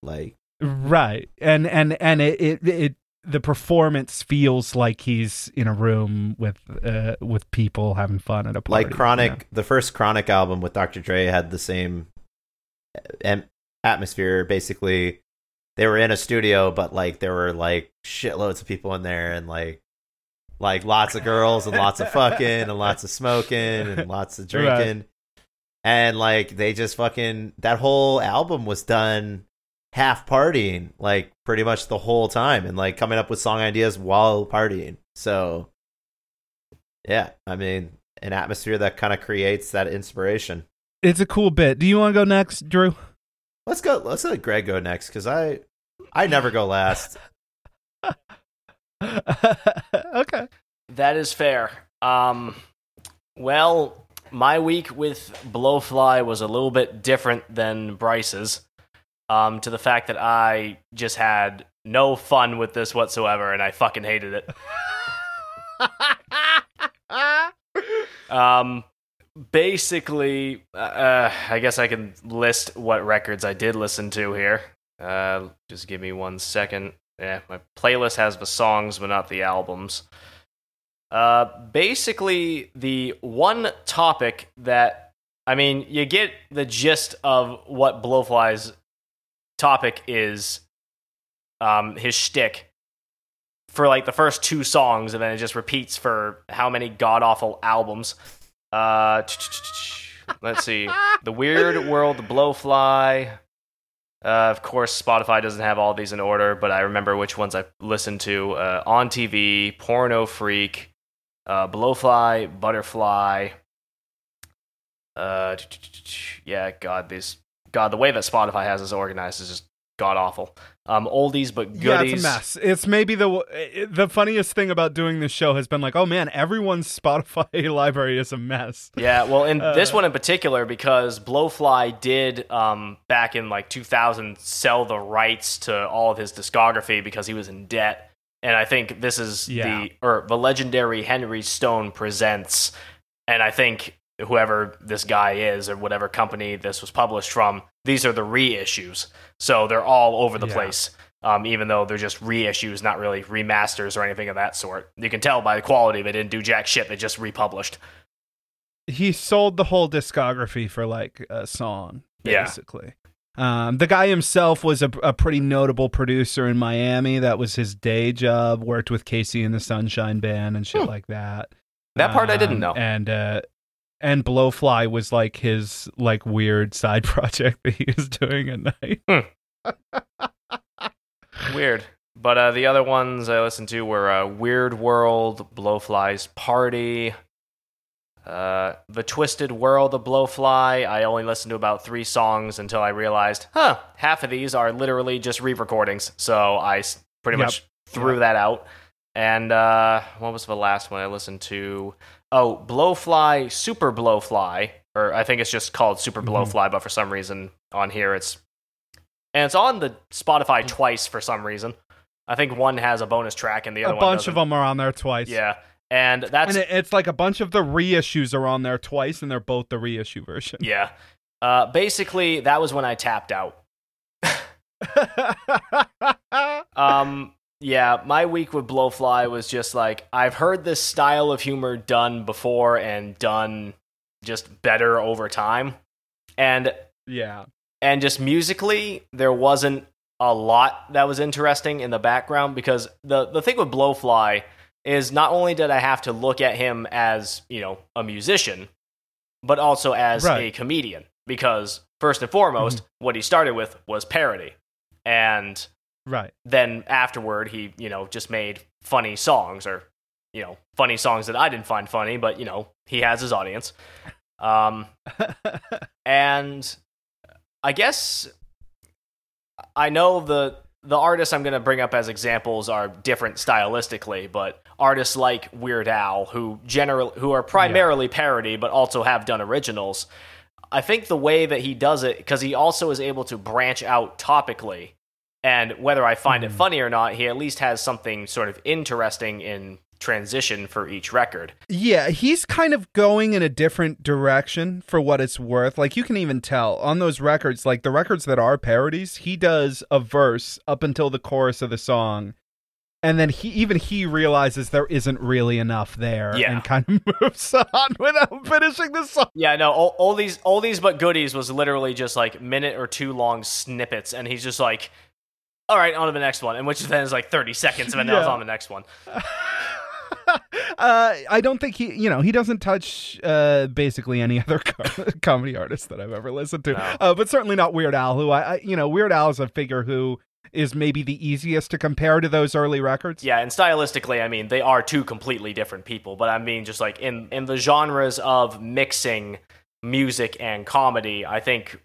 Like Right. And and and it it, it the performance feels like he's in a room with uh with people having fun at a party. like Chronic, the first Chronic album with Dr. Dre had the same atmosphere. Basically, they were in a studio, but like there were like shitloads of people in there, and like like lots of girls and lots of fucking and lots of smoking and lots of [laughs] Right. Drinking, and like they just fucking that whole album was done half partying like pretty much the whole time and like coming up with song ideas while partying so yeah i mean an atmosphere that kind of creates that inspiration It's a cool bit. Do you want to go next, Drew? let's go let's let greg go next because i i never go last [laughs] [laughs] okay. That is fair. Um, well, my week with Blowfly was a little bit different than Bryce's. Um, to the fact that I just had no fun with this whatsoever, and I fucking hated it. [laughs] Um, basically, uh, I guess I can list what records I did listen to here. Uh, just give me one second. Yeah, my playlist has the songs, but not the albums. Uh, basically, the one topic that I mean, you get the gist of what Blowfly's topic is. Um, his shtick for like the first two songs, and then it just repeats for how many god awful albums. Uh, let's see, the Weird World, Blowfly. Uh, of course, Spotify doesn't have all these in order, but I remember which ones I listened to. Uh, on TV, Porno Freak, uh, Blowfly, Butterfly. Uh, yeah, God, these God, the way that Spotify has this organized is just god awful. Um, oldies but goodies. Yeah, it's a mess. It's maybe the the funniest thing about doing this show has been like, oh man, everyone's [laughs] Spotify [laughs] library is a mess. Yeah, well, in Uh, this one in particular, because Blowfly did um, back in like 2000 sell the rights to all of his discography because he was in debt, and I think this is Yeah. the or the legendary Henry Stone presents, and I think whoever this guy is or whatever company this was published from, these are the reissues, so they're all over the Yeah. place. Um, even though they're just reissues, not really remasters or anything of that sort. You can tell by the quality they didn't do jack shit. They just republished. He sold the whole discography for like a song, Yeah. basically. Um, the guy himself was a, a pretty notable producer in Miami. That was his day job. Worked with KC and the Sunshine Band and shit Hmm. like that. That part I didn't Um, know. And uh, and Blowfly was like his like weird side [laughs] project that he was doing at night. [laughs] Weird. But uh, the other ones I listened to were uh, Weird World, Blowfly's Party, uh, The Twisted World of Blowfly. I only listened to about three songs until I realized, huh, half of these are literally just re recordings. So I pretty Yep. much threw that out. And uh, what was the last one I listened to? Oh, Blowfly, Super Blowfly. Or I think it's just called Super Mhm. Blowfly, but for some reason on here it's. And it's on the Spotify twice for some reason. I think one has a bonus track and the other one A bunch of them are on there twice. Yeah, and that's and it's like a bunch of the reissues are on there twice, and they're both the reissue version. yeah. Uh, basically, that was when I tapped out. [laughs] Um, yeah, my week with Blowfly was just like I've heard this style of humor done before and done just better over time, and yeah. and just musically there wasn't a lot that was interesting in the background because the the thing with Blowfly is not only did I have to look at him as you know a musician, but also as a comedian because first and foremost, what he started with was parody, and Right. then afterward he you know just made funny songs or you know funny songs that I didn't find funny, but you know he has his audience. Um, [laughs] and I guess I know the the artists I'm going to bring up as examples are different stylistically, but artists like Weird Al, who generally who are primarily parody but also have done originals. I think the way that he does it, because he also is able to branch out topically, and whether I find it Mhm. funny or not, he at least has something sort of interesting in transition for each record. Yeah, he's kind of going in a different direction for what it's worth. Like you can even tell on those records, like the records that are parodies, he does a verse up until the chorus of the song. And then he even he realizes there isn't really enough there Yeah. and kind of [laughs] moves on without finishing the song. Yeah, no, all, all these all these but goodies was literally just like minute or two long snippets, and he's just like, "All right, on to the next one," and which then is like thirty seconds, and then Yeah. it's on the next one. [laughs] uh, I don't think he, you know, he doesn't touch uh, basically any [laughs] other co- comedy artist that I've ever listened to, No. uh, but certainly not Weird Al. Who I, I, you know, Weird Al is a figure who is maybe the easiest to compare to those early records. Yeah, and stylistically, I mean, they are two completely different people. But I mean, just like in in the genres of mixing music and comedy, I think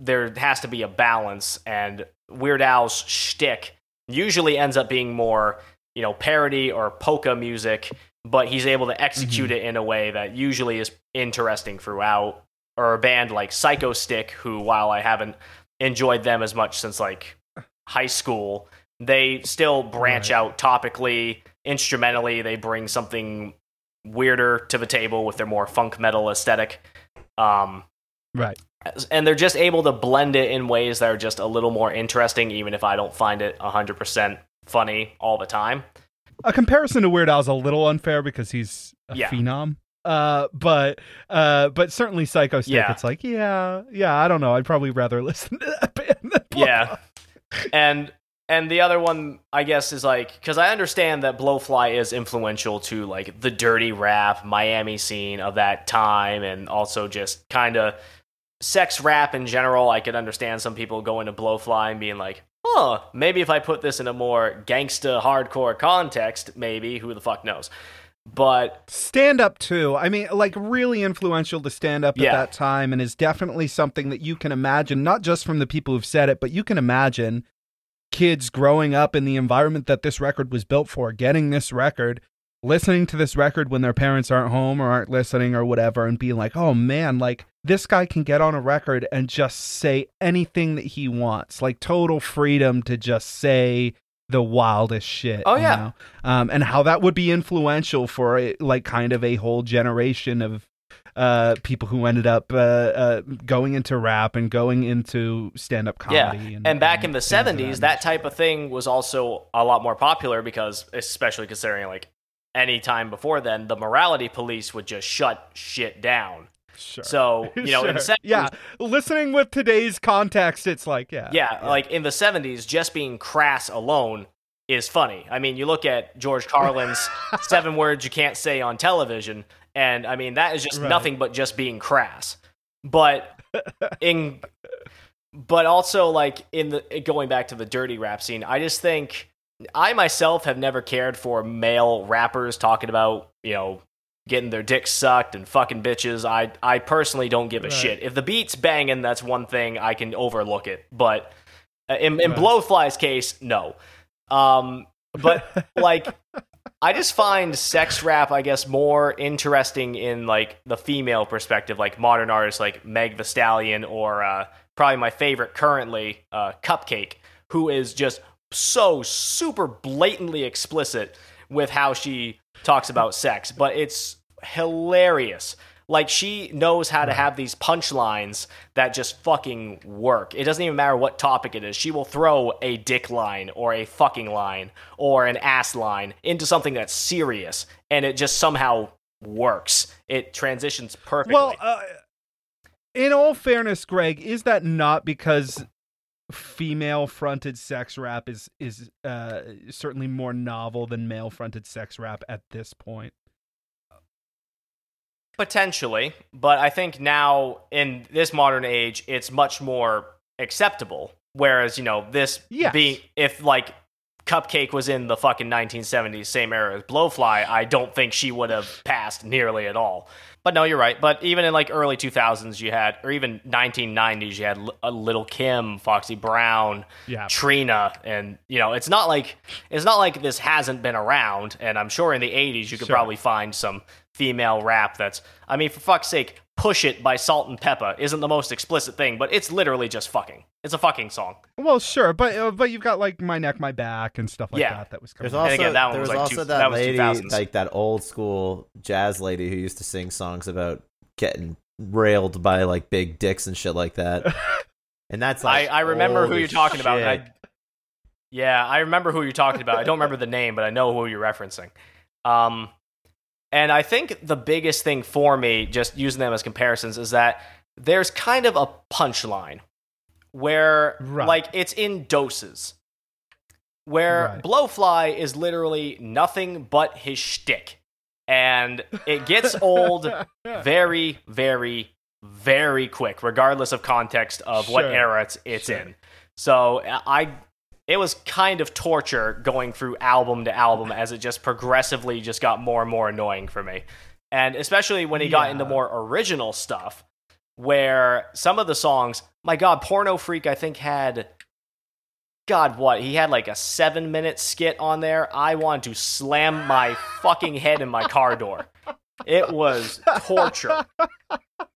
there has to be a balance. And Weird Al's shtick usually ends up being more, you know, parody or polka music, but he's able to execute mm-hmm. it in a way that usually is interesting throughout. Or a band like Psychostick, who, while I haven't enjoyed them as much since like high school, they still branch Right. out topically, instrumentally. They bring something weirder to the table with their more funk metal aesthetic. Um, Right. and they're just able to blend it in ways that are just a little more interesting, even if I don't find it 100% funny all the time. A comparison to Weird Al is a little unfair because he's a Yeah. phenom. Uh, but uh, but certainly Psychostick. Yeah. It's like, yeah, yeah. I don't know. I'd probably rather [laughs] listen to that band. Than Yeah. And and the other one i guess is like because i understand that blowfly is influential to like the dirty rap miami scene of that time and also just kind of sex rap in general. I could understand some people going to blowfly and being like huh maybe if i put this in a more gangsta hardcore context maybe who the fuck knows but stand up too. I mean, like really influential to stand up Yeah. at that time, and is definitely something that you can imagine, not just from the people who've said it, but you can imagine kids growing up in the environment that this record was built for, getting this record, listening to this record when their parents aren't home or aren't listening or whatever, and being like, oh man, like this guy can get on a record and just say anything that he wants, like total freedom to just say the wildest shit. Oh, you yeah. know? um, and how that would be influential for a, like kind of a whole generation of uh, people who ended up uh, uh, going into rap and going into stand-up comedy. Yeah, and, and back in the '70s, that type of thing was also a lot more popular because, especially considering like any time before then, the morality police would just shut shit down. Sure. So [laughs] you know, in the 70s, yeah, listening with today's context, it's like yeah, yeah, like in the '70s, just being crass alone is funny. I mean, you look at George Carlin's [laughs] seven words you can't say on television, and I mean that is just Right. nothing but just being crass. But in but also like in the going back to the dirty rap scene, I just think I myself have never cared for male rappers talking about, you know, getting their dicks sucked and fucking bitches. I I personally don't give a Right. shit. If the beat's banging, that's one thing I can overlook it. But uh, in, in Right. Blowfly's case, no. Um, but [laughs] like I just find sex rap, I guess, more interesting in like the female perspective, like modern artists like Meg The Stallion or uh, probably my favorite currently, uh, CupcakKe, who is just so super blatantly explicit with how she talks about sex, but it's hilarious. Like she knows how to have these punchlines that just fucking work. It doesn't even matter what topic it is. She will throw a dick line or a fucking line or an ass line into something that's serious and it just somehow works. It transitions perfectly. Well, uh, in all fairness, Greg, is that not because female-fronted sex rap is is uh, certainly more novel than male-fronted sex rap at this point? Potentially, but I think now in this modern age, it's much more acceptable. Whereas, you know, this Yes. being if like CupcakKe was in the fucking 1970s, same era as Blowfly, I don't think she would have passed nearly at all. But no, you're right. But even in like early 2000s, you had, or even 1990s, you had a Little Kim, Foxy Brown, Yeah. Trina, and you know, it's not like it's not like this hasn't been around. And I'm sure in the 80s, you could Sure. probably find some female rap that's, I mean, for fuck's sake, Push It by Salt-N-Pepa isn't the most explicit thing, but it's literally just fucking. It's a fucking song. Well, sure, but uh, but you've got like my neck, my back, and stuff like Yeah. that. That was coming. There's out. also again, that one there was was like also two- that, that lady 2000s. like that old school jazz lady who used to sing songs about getting railed by like big dicks and shit like that. [laughs] And that's I, like I remember who you're as talking about. I, yeah, I remember who you're talking about. I don't remember the name, but I know who you're referencing. Um, and I think the biggest thing for me, just using them as comparisons, is that there's kind of a punchline where, Right. like, it's in doses. Where Right. Blowfly is literally nothing but his shtick. And it gets [laughs] old very, very, very quick, regardless of context of what era it's, it's Sure. in. So I, it was kind of torture going through album to album as it just progressively just got more and more annoying for me, and especially when he got into more original stuff, where some of the songs, my God, Porno Freak, I think had. God, what? He had like a seven minute skit on there. I wanted to slam my fucking head in my car door. It was torture. [laughs]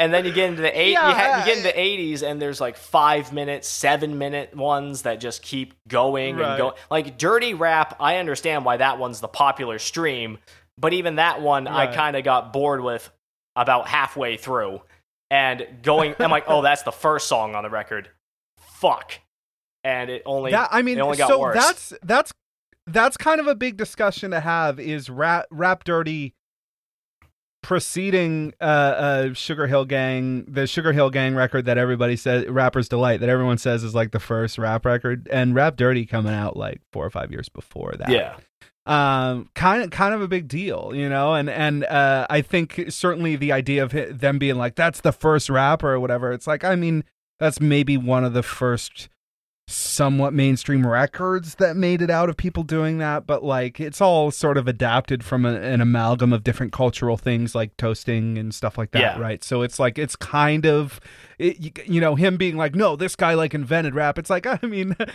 And then you get into the eight, Yeah, you, ha- you get into the eighties, and there's like five minute, seven minute ones that just keep going Right. and going. Like dirty rap, I understand why that one's the popular stream, but even that one, I kind of got bored with about halfway through, and going. I'm like, oh, that's the first song on the record. Fuck, and it only. that I mean, it only got so worse. that's that's that's kind of a big discussion to have. Is rap rap dirty preceding uh, uh Sugar Hill Gang, the Sugar Hill Gang record that everybody says Rapper's Delight that everyone says is like the first rap record, and Rap Dirty coming out like four or five years before that. yeah, um kind of kind of a big deal you know and and uh i think certainly the idea of them being like that's the first rapper or whatever it's like i mean that's maybe one of the first somewhat mainstream records that made it out of people doing that but like it's all sort of adapted from a, an amalgam of different cultural things like toasting and stuff like that Yeah. right so it's like it's kind of it, you, you know him being like no this guy like invented rap it's like [laughs] i mean no,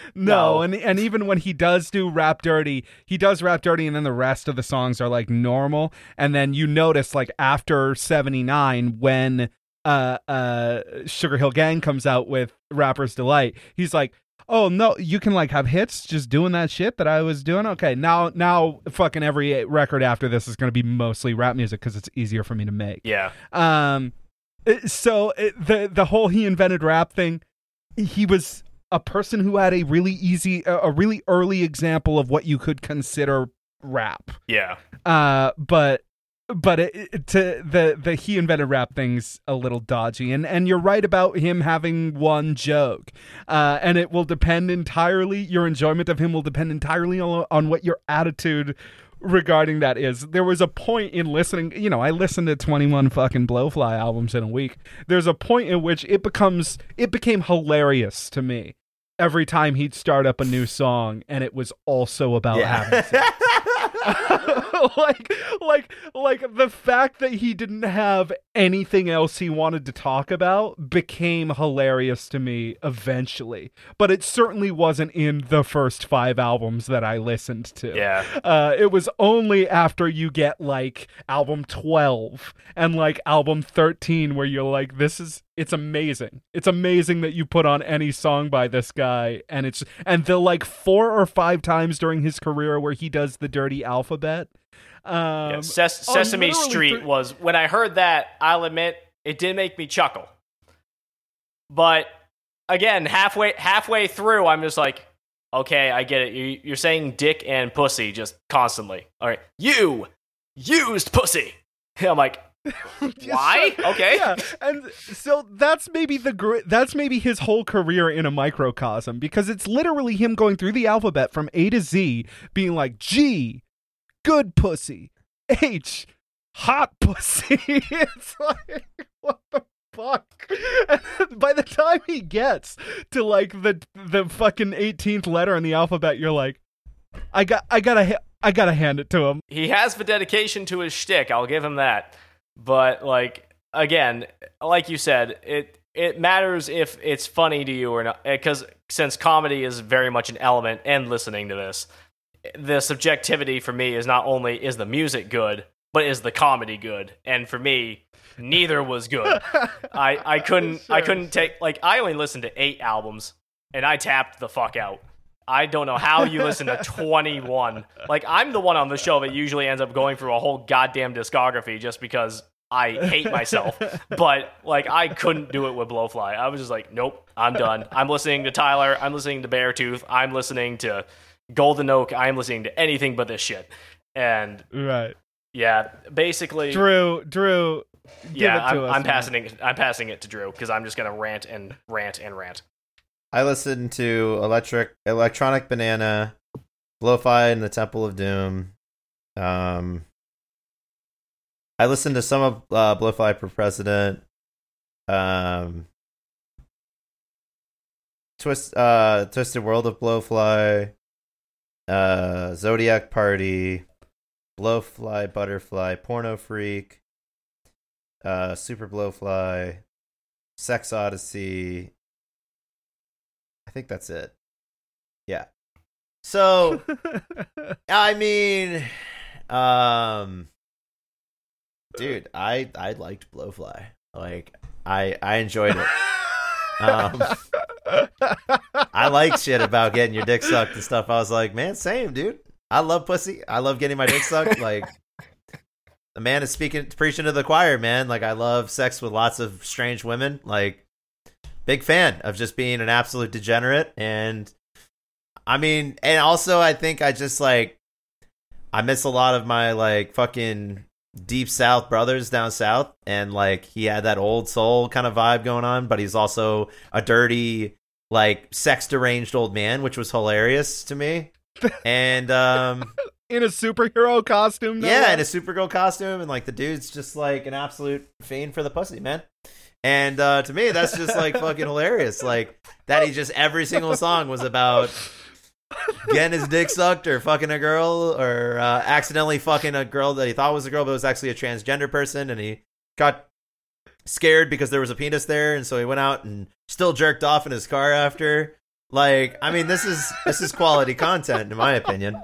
No. and and even when he does do rap dirty he does rap dirty and then the rest of the songs are like normal and then you notice like after 79 when uh uh sugar hill gang comes out with rapper's delight he's like oh no you can like have hits just doing that shit that i was doing okay now now fucking every record after this is going to be mostly rap music because it's easier for me to make yeah, um, it- so it, the the whole he invented rap thing, he was a person who had a really easy, a a really early example of what you could consider rap. yeah. Uh, but but it, it- to the the he invented rap thing's a little dodgy, and and you're right about him having one joke, uh, and it will depend entirely. Your enjoyment of him will depend entirely on, on what your attitude regarding that is. There was a point in listening, you know, I listened to 21 fucking Blowfly albums in a week. There's a point in which it becomes it became hilarious to me every time he'd start up a new song and it was also about having sex. [laughs] [laughs] like like like the fact that he didn't have anything else he wanted to talk about became hilarious to me eventually but it certainly wasn't in the first 5 albums that I listened to Yeah. uh, it was only after you get like album 12 and like album 13 where you're like this is it's amazing it's amazing that you put on any song by this guy and it's and the like four or five times during his career where he does the dirty alphabet um Yeah, Ses- Sesame Street three- was when I heard that. I'll admit it did make me chuckle, but again, halfway halfway through, I'm just like, okay, I get it. You, you're saying dick and pussy just constantly. All right, you used pussy. [laughs] I'm like, [laughs] why? Okay. yeah and so that's maybe the gr- that's maybe his whole career in a microcosm because it's literally him going through the alphabet from a to z being like g good pussy h hot pussy [laughs] it's like what the fuck and by the time he gets to like the the fucking 18th letter in the alphabet you're like i got i gotta i gotta hand it to him he has the dedication to his shtick. I'll give him that. But like again, like you said, it it matters if it's funny to you or not. Eh, because since comedy is very much an element in listening to this, the subjectivity for me is not only is the music good, but is the comedy good. And for me, Neither was good. [laughs] I I couldn't I couldn't take like I only listened to eight albums and I tapped the fuck out. I don't know how you listen to [laughs] 21. Like I'm the one on the show that usually ends up going through a whole goddamn discography just because I hate myself. [laughs] but like I couldn't do it with Blowfly. I was just like, nope, I'm done. I'm listening to Tyler. I'm listening to Beartooth. I'm listening to Golden Oak. I'm listening to anything but this shit. And Right. yeah, basically, Drew, Drew, give yeah, it to I'm, us. I'm passing it. I'm passing it to Drew because I'm just gonna rant and rant and rant. I listened to Electric Electronic Banana, Lo-Fi and the Temple of Doom. Um, I listened to some of uh, Blowfly for President. Um, Twist, uh, Twisted World of Blowfly. Uh, Zodiac Party, Blowfly Butterfly, Porno Freak. Uh, Super Blowfly, Sex Odyssey, I think that's it. Yeah. So, [laughs] I mean, um, dude, I I liked Blowfly. Like, I I enjoyed it. Um, [laughs] I like shit about getting your dick sucked and stuff. I was like, man, same, dude. I love pussy. I love getting my dick sucked. Like, the man is speaking, preaching to the choir, man. Like, I love sex with lots of strange women. Like, big fan of just being an absolute degenerate and i mean and also i think i just like i miss a lot of my like fucking deep south brothers down south and like he had that old soul kind of vibe going on but he's also a dirty like sex deranged old man which was hilarious to me [laughs] and um In a superhero costume. no yeah, in a? Supergirl costume, and like the dude's just like an absolute fiend for the pussy, man. And uh, to me, that's just like [laughs] fucking hilarious. Like that, he just every single song was about getting his dick sucked or fucking a girl or uh, accidentally fucking a girl that he thought was a girl but was actually a transgender person, and he got scared because there was a penis there, and so he went out and still jerked off in his car after. Like, I mean, this is this is quality content in my opinion. [laughs]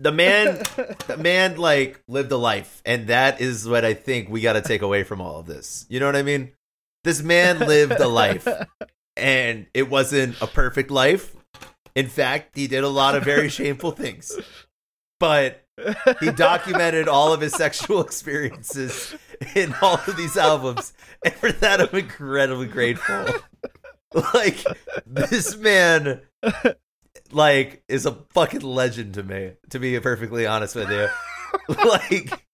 the man [laughs] the man like lived a life and that is what i think we got to take away from all of this. You know what i mean? This man lived a life and it wasn't a perfect life. In fact he did a lot of very shameful things. But he documented all of his sexual experiences in all of these albums and for that i'm incredibly grateful. Like this man like is a fucking legend to me to be perfectly honest with you [laughs] like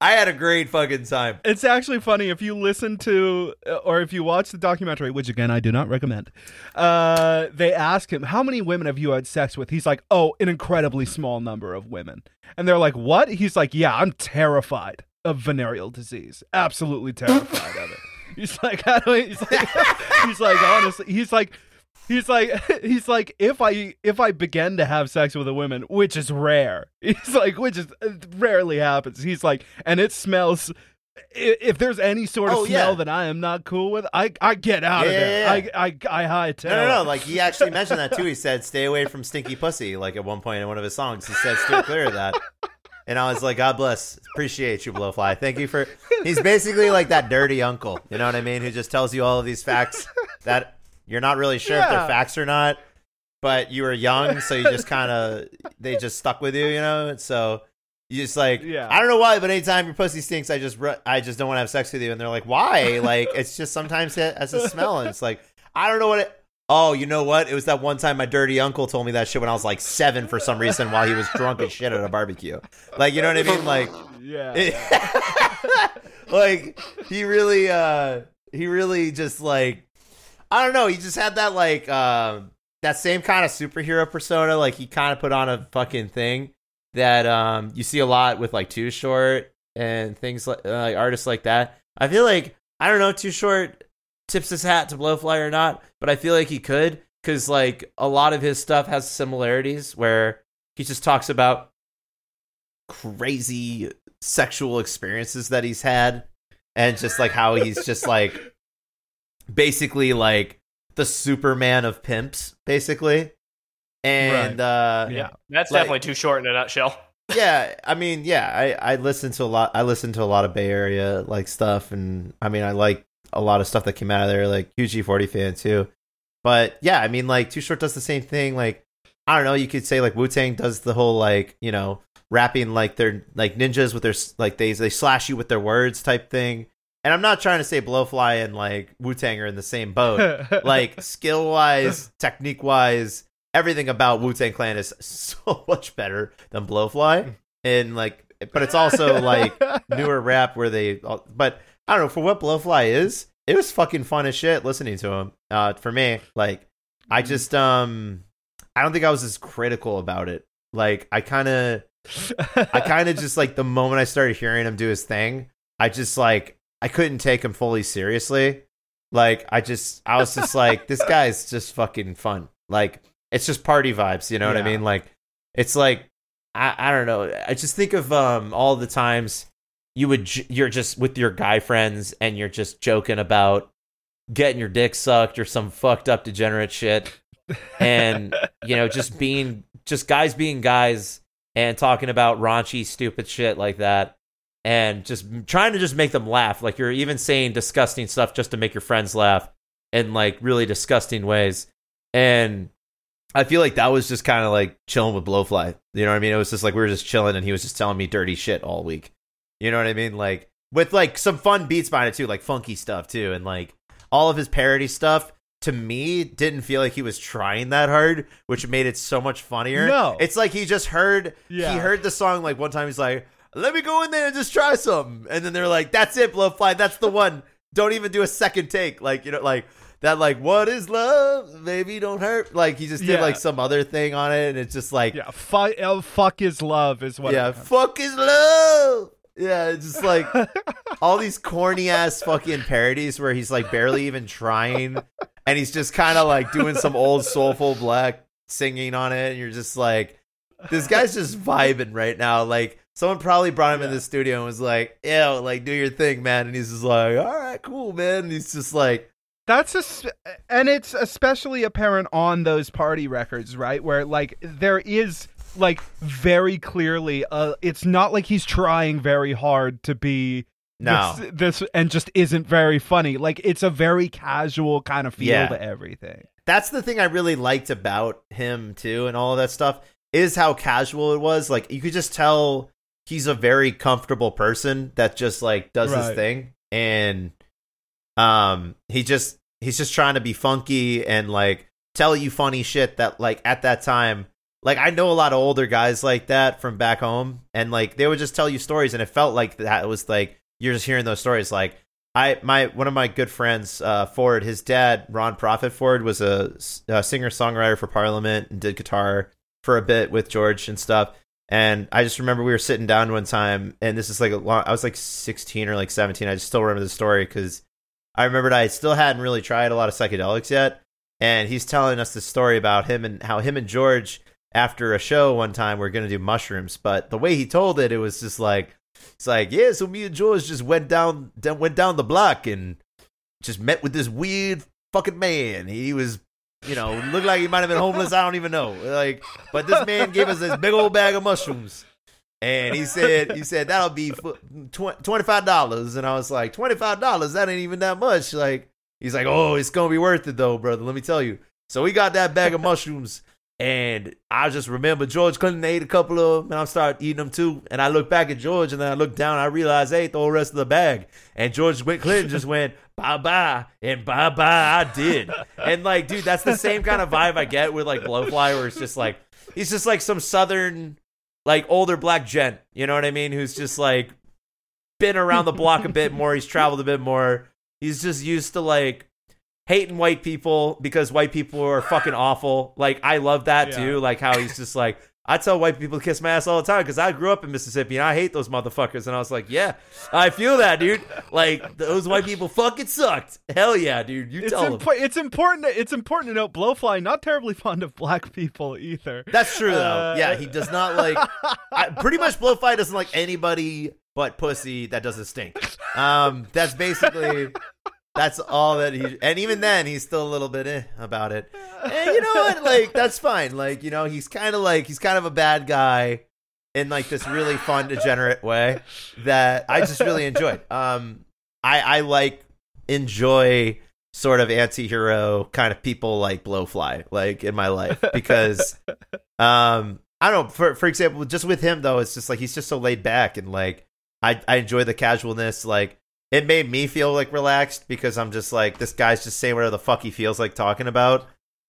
i had a great fucking time It's actually funny if you listen to uh, or if you watch the documentary, which again I do not recommend. Uh, they ask him how many women have you had sex with. He's like, oh, an incredibly small number of women. And they're like, what? He's like, yeah, I'm terrified of venereal disease. Absolutely terrified of it. [laughs] He's like, how do I, he's like, [laughs] he's like, honestly, he's like. He's like [laughs] he's like if I if I begin to have sex with a woman, which is rare. [laughs] He's like which is it rarely happens. He's like and it smells if there's any sort of Oh, smell yeah. that I am not cool with, I I get out of there. yeah, yeah. I I I hightail. no no no like he actually [laughs] mentioned that too he said stay away from stinky pussy like at one point in one of his songs he said steer clear of that and i was like god bless appreciate you blowfly thank you for he's basically like that dirty uncle you know what i mean who just tells you all of these facts that you're not really sure if they're facts or not but you were young so you just [laughs] kind of they just stuck with you you know so you just like Yeah. I don't know why, but anytime your pussy stinks, I just I just don't want to have sex with you. And they're like, why? [laughs] Like it's just sometimes it has a smell, and it's like I don't know what it. Oh, you know what? It was that one time my dirty uncle told me that shit when I was like seven for some reason while he was drunk as shit at a barbecue. Like you know what I mean? Like Yeah. [laughs] like he really uh he really just like I don't know, he just had that like um that same kind of superhero persona like he kind of put on a fucking thing that um you see a lot with like Too Short and things like, uh, like artists like that. I feel like I don't know Too Short tips his hat to Blowfly or not, but I feel like he could cuz like a lot of his stuff has similarities where he just talks about crazy sexual experiences that he's had and just like how he's just like basically like the superman of pimps basically and uh yeah. That's Like- definitely too short in a nutshell. [laughs] yeah, I mean, yeah, I I listen to a lot. I listen to a lot of Bay Area like stuff, and I mean, I like a lot of stuff that came out of there. Like huge E-40 fan too. But yeah, I mean, like Too Short does the same thing. Like I don't know, you could say like Wu Tang does the whole like you know rapping like they're like ninjas with their like they they slash you with their words type thing. And I'm not trying to say Blowfly and like Wu Tang are in the same boat. [laughs] like skill wise, technique wise, everything about Wu Tang Clan is [laughs] so much better than Blowfly. And like, but it's also like [laughs] newer rap where they. But I don't know for what Blowfly is. It was fucking fun as shit listening to him. Uh, for me, like, I just um, I don't think I was as critical about it. Like, I kind of, I kind of just like the moment I started hearing him do his thing, I just like I couldn't take him fully seriously. Like I just I was just like this [laughs] guy's just fucking fun. Like it's just party vibes, you know what I mean? Like it's like I I don't know. I just think of um all the times you would j- you're just with your guy friends and you're just joking about getting your dick sucked or some fucked up degenerate shit and you know just [laughs] being just guys being guys and talking about raunchy stupid shit like that and just trying to just make them laugh. Like you're even saying disgusting stuff just to make your friends laugh in like really disgusting ways. And i feel like that was just kind of like chilling with blowfly. You know what i mean? It was just like we were just chilling and he was just telling me dirty shit all week. You know what i mean? Like with like some fun beats behind it too like funky stuff too and like all of his parody stuff to me didn't feel like he was trying that hard which made it so much funnier. No. it's like he just heard Yeah. he heard the song like one time he's like let me go in there and just try some. and then they're like that's it blowfly that's the one don't even do a second take like you know like that like what is love baby don't hurt like he just did Yeah. like some other thing on it and it's just like yeah, fuck, oh, fuck is love is what. yeah fuck is love yeah it's just like [laughs] all these corny ass fucking parodies where he's like barely even trying and he's just kind of like doing some old soulful black singing on it and you're just like this guy's just vibing right now like someone probably brought him in the studio and was like ew like do your thing man and he's just like all right cool man and he's just like That's a, and it's especially apparent on those party records, right? Where like there is like very clearly, uh, it's not like he's trying very hard to be no this, this and just isn't very funny. Like it's a very casual kind of feel Yeah. to everything. that's the thing I really liked about him too, and all of that stuff is how casual it was. Like you could just tell he's a very comfortable person that just like does his thing, and um, he just he's just trying to be funky and like tell you funny shit that like at that time. Like I know a lot of older guys like that from back home, and like they would just tell you stories, and it felt like that was like you're just hearing those stories. Like I my one of my good friends, uh, Ford, his dad, Ron Profit Ford, was a, a singer songwriter for Parliament and did guitar for a bit with George and stuff. And I just remember we were sitting down one time, and this is like a long. I was like 16 or like 17. I just still remember the story because I remembered I still hadn't really tried a lot of psychedelics yet. And he's telling us this story about him and how him and George, after a show one time, were going to do mushrooms. But the way he told it, it was just like, it's like, yeah, so me and George just went down, went down the block and just met with this weird fucking man. He was, you know, looked like he might have been homeless. I don't even know. Like, but this man gave us this big old bag of mushrooms. And he said, he said that'll be twenty five dollars, and I was like, twenty five dollars? That ain't even that much. Like, he's like, oh, it's gonna be worth it though, brother. Let me tell you. So we got that bag of mushrooms, and I just remember George Clinton ate a couple of them, and I started eating them too. And I look back at George, and then I look down, I realized I ate the whole rest of the bag. And George Clinton just went [laughs] bye bye and bye bye. I did, and like, dude, that's the same kind of vibe I get with like Blowfly, where it's just like he's just like some southern, like older black gent. You know what I mean? Who's just like been around the block a bit more. He's traveled a bit more. He's just used to like hating white people because white people are fucking [laughs] awful. Like I love that Yeah. too. Like how he's just like I tell white people to kiss my ass all the time because I grew up in Mississippi and I hate those motherfuckers. And I was like, yeah, I feel that, dude. Like those white people fucking sucked. Hell yeah, dude. You It's, tell them. it's important. To, it's important to note Blowfly not terribly fond of black people either. That's true though. Uh, yeah, he does not like. [laughs] I, pretty much, Blowfly doesn't like anybody but pussy that doesn't stink. Um, that's basically. That's all that he. And even then, he's still a little bit eh about it. And you know what? Like that's fine. Like you know, he's kind of like he's kind of a bad guy. in like this really fun, degenerate way that I just really enjoyed. Um, I I like enjoy sort of anti-hero kind of people like blowfly like in my life because um i don't know for for example just with him though it's just like he's just so laid back and like i i enjoy the casualness like it made me feel like relaxed because i'm just like this guy's just saying whatever the fuck he feels like talking about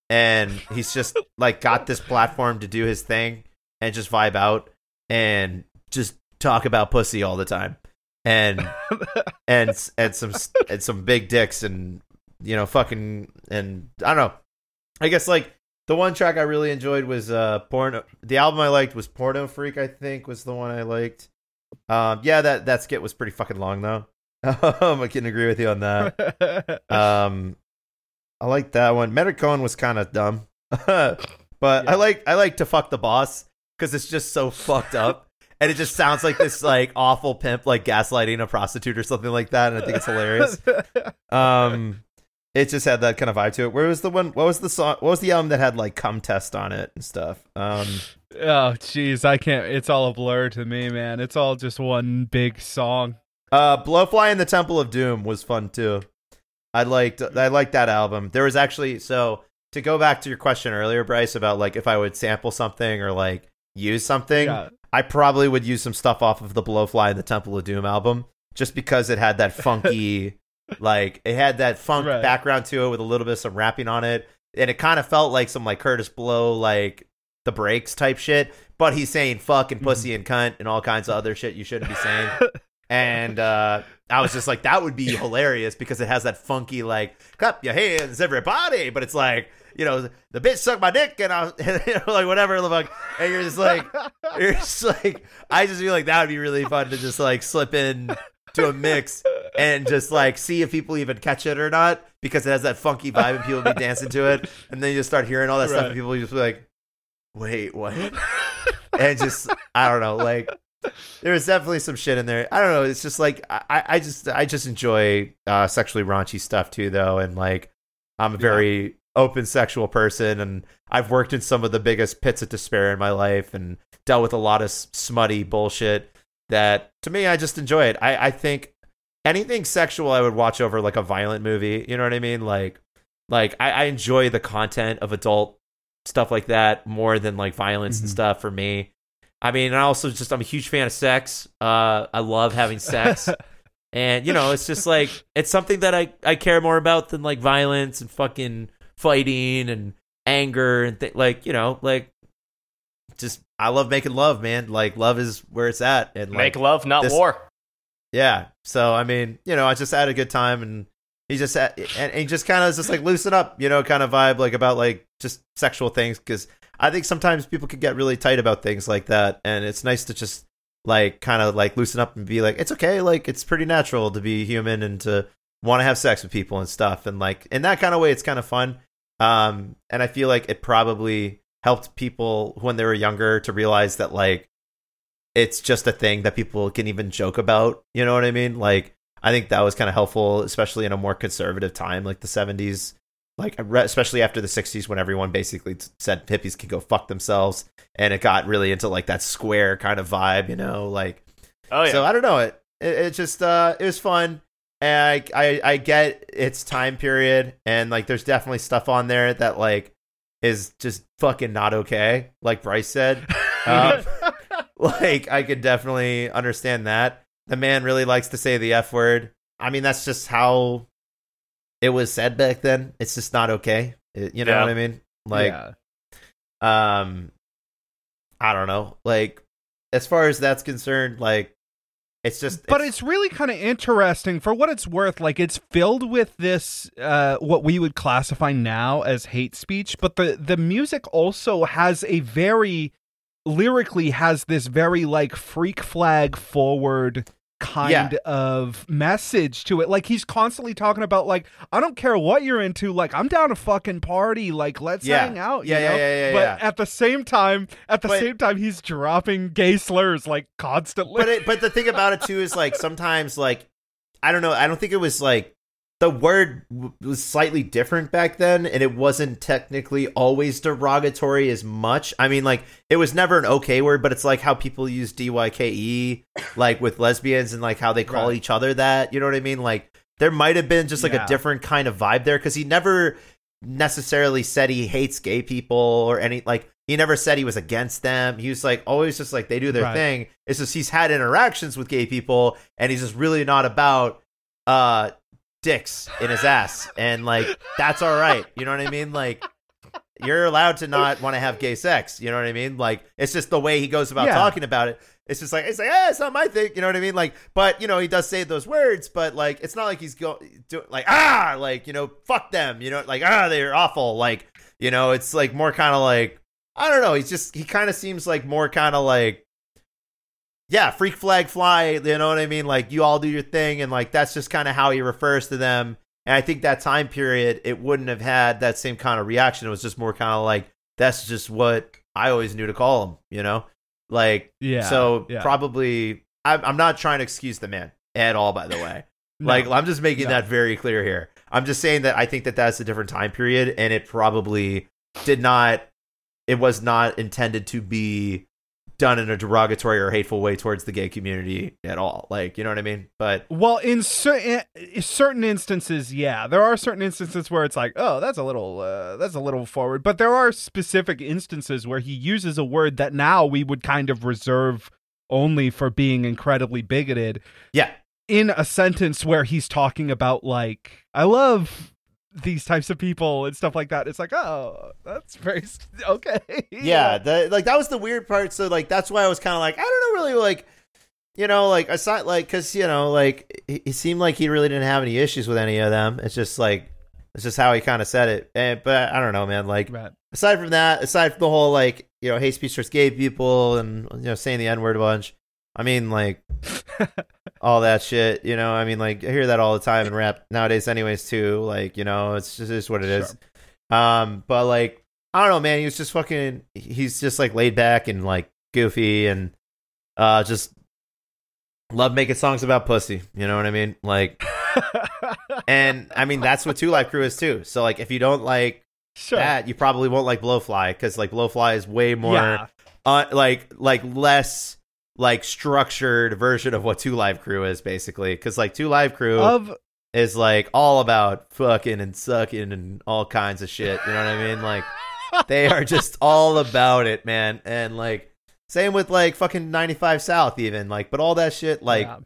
and he's just [laughs] like got this platform to do his thing and just vibe out and just talk about pussy all the time and [laughs] and and some and some big dicks and you know fucking and I don't know. I guess like the one track I really enjoyed was uh porno. The album I liked was Porno Freak. I think was the one I liked. Um, yeah, that that skit was pretty fucking long though. [laughs] Um, I can agree with you on that. Um, I like that one. Metacone was kind of dumb, [laughs] but I like I like to fuck the boss because it's just so fucked up. And it just sounds like this like awful pimp like gaslighting a prostitute or something like that, and I think it's hilarious. Um, it just had that kind of vibe to it. Where was the one? What was the song? What was the album that had like "Cum Test" on it and stuff? Um, oh, jeez, I can't. It's all a blur to me, man. It's all just one big song. Uh, "Blowfly in the Temple of Doom" was fun too. I liked I liked that album. There was actually so to go back to your question earlier, Bryce, about like if I would sample something or like use something. Yeah. I probably would use some stuff off of the Blowfly and the Temple of Doom album just because it had that [laughs] funky, like it had that funk Right. background to it with a little bit of some rapping on it, and it kind of felt like some like Kurtis Blow, like the breaks type shit. But he's saying fuck and pussy and cunt and all kinds of other shit you shouldn't be saying. [laughs] and uh, I was just like, that would be hilarious because it has that funky like clap your hands, everybody. But it's like you know the bitch sucked my dick and I was [laughs] you know, like whatever the fuck. And you're just like you're just like I just feel like that would be really fun to just like slip in to a mix and just like see if people even catch it or not because it has that funky vibe and people be dancing to it and then you just start hearing all that stuff and people just be like wait what and just I don't know like there was definitely some shit in there I don't know it's just like I I just I just enjoy uh sexually raunchy stuff too though and like I'm a very open sexual person and I've worked in some of the biggest pits of despair in my life and dealt with a lot of smutty bullshit that to me I just enjoy it. I, I think anything sexual I would watch over like a violent movie. You know what I mean? Like like I, I enjoy the content of adult stuff like that more than like violence and Mhm. stuff for me. I mean, I also just I'm a huge fan of sex. Uh I love having sex. [laughs] And you know, it's just like it's something that I I care more about than like violence and fucking fighting and anger and th- like you know like just I love making love, man. Like love is where it's at, and like Make love, not this- war. yeah. So I mean, you know, I just had a good time, and he just had, and, and he just kind of just like loosen up, you know, kind of vibe like about like just sexual things because I think sometimes people can get really tight about things like that, and it's nice to just like kind of like loosen up and be like, it's okay, like it's pretty natural to be human and to want to have sex with people and stuff, and like in that kind of way, it's kind of fun. Um, and I feel like it probably helped people when they were younger to realize that like it's just a thing that people can even joke about. You know what I mean? Like, I think that was kind of helpful, especially in a more conservative time like the 70s. Like, especially after the 60s when everyone basically said hippies could go fuck themselves. And it got really into like that square kind of vibe, you know? Like, Oh yeah. so I don't know. It, it, it just, uh, it was fun. And I, I, I get its time period. And like, there's definitely stuff on there that like is just fucking not okay. Like Bryce said. [laughs] Um, [laughs] like I could definitely understand that. The man really likes to say the F word. I mean, that's just how it was said back then. It's just not okay. It- you know Yeah. what I mean? Like, yeah. um, I don't know. Like, as far as that's concerned, like, it's just. but it's really kind of interesting for what it's worth like it's filled with this uh what we would classify now as hate speech but the the music also has a very lyrically has this very like freak flag forward kind Yeah. of message to it like he's constantly talking about like i don't care what you're into like i'm down to fucking party like let's Yeah. hang out Yeah, you yeah, know? yeah, yeah, but at the same time at the But- same time he's dropping gay slurs like constantly but it, but the thing about it [laughs] too is like sometimes like I don't know. I don't think it was like the word w- was slightly different back then, and it wasn't technically always derogatory as much. I mean, like it was never an okay word, but it's like how people use dyke, like with lesbians, and like how they call Right. each other that. You know what I mean? Like there might have been just like Yeah. a different kind of vibe there because he never necessarily said he hates gay people or any like he never said he was against them. He was like always just like they do their Right. thing. It's just he's had interactions with gay people and he's just really not about uh dicks in his ass. And like that's all right. You know what I mean? Like you're allowed to not want to have gay sex. You know what I mean? Like it's just the way he goes about Yeah. talking about it. It's just like it's like, ah, it's not my thing. You know what I mean? Like, but you know, he does say those words, but like, it's not like he's going do like ah, like you know, fuck them. You know, like ah, they're awful. Like you know, it's like more kind of like I don't know. He's just he kind of seems like more kind of like yeah, freak flag fly. You know what I mean? Like you all do your thing, and like that's just kind of how he refers to them. And I think that time period, it wouldn't have had that same kind of reaction. It was just more kind of like that's just what I always knew to call him. You know, like Yeah. so yeah. probably I'm, I'm not trying to excuse the man at all. By the way, [laughs] No. like I'm just making No. that very clear here. I'm just saying that I think that that's a different time period, and it probably did not. It was not intended to be done in a derogatory or hateful way towards the gay community at all. Like you know what I mean? But Well, in certain certain instances, yeah, there are certain instances where it's like, oh, that's a little, uh, that's a little forward. But there are specific instances where he uses a word that now we would kind of reserve only for being incredibly bigoted yeah, in a sentence where he's talking about like, I love these types of people and stuff like that. It's like, oh, that's very [laughs] okay. yeah, the, like that was the weird part. So like that's why I was kind of like I don't know really like you know like aside like because you know like he, he seemed like he really didn't have any issues with any of them. It's just like it's just how he kind of said it. And, but I don't know, man. Like Right. aside from that, aside from the whole like you know hate speech towards gay people and you know saying the n word a bunch. I mean like [laughs] all that shit. You know, I mean like I hear that all the time in rap nowadays, anyways. Too like you know it's just is what it is. Um, but like I don't know, man. He was just fucking. He's just like laid back and like goofy and uh just love making songs about pussy. You know what I mean? Like, [laughs] and I mean that's what Two Live Crew is too. So like if you don't like sure. that, you probably won't like Blowfly because like Blowfly is way more yeah. uh, like like less like structured version of what Two Live Crew is basically because like Two Live Crew Of is like all about fucking and sucking and all kinds of shit. You know what I mean? Like they are [laughs] just all about it, man. And like same with like fucking 95 South even like but all that shit like yeah.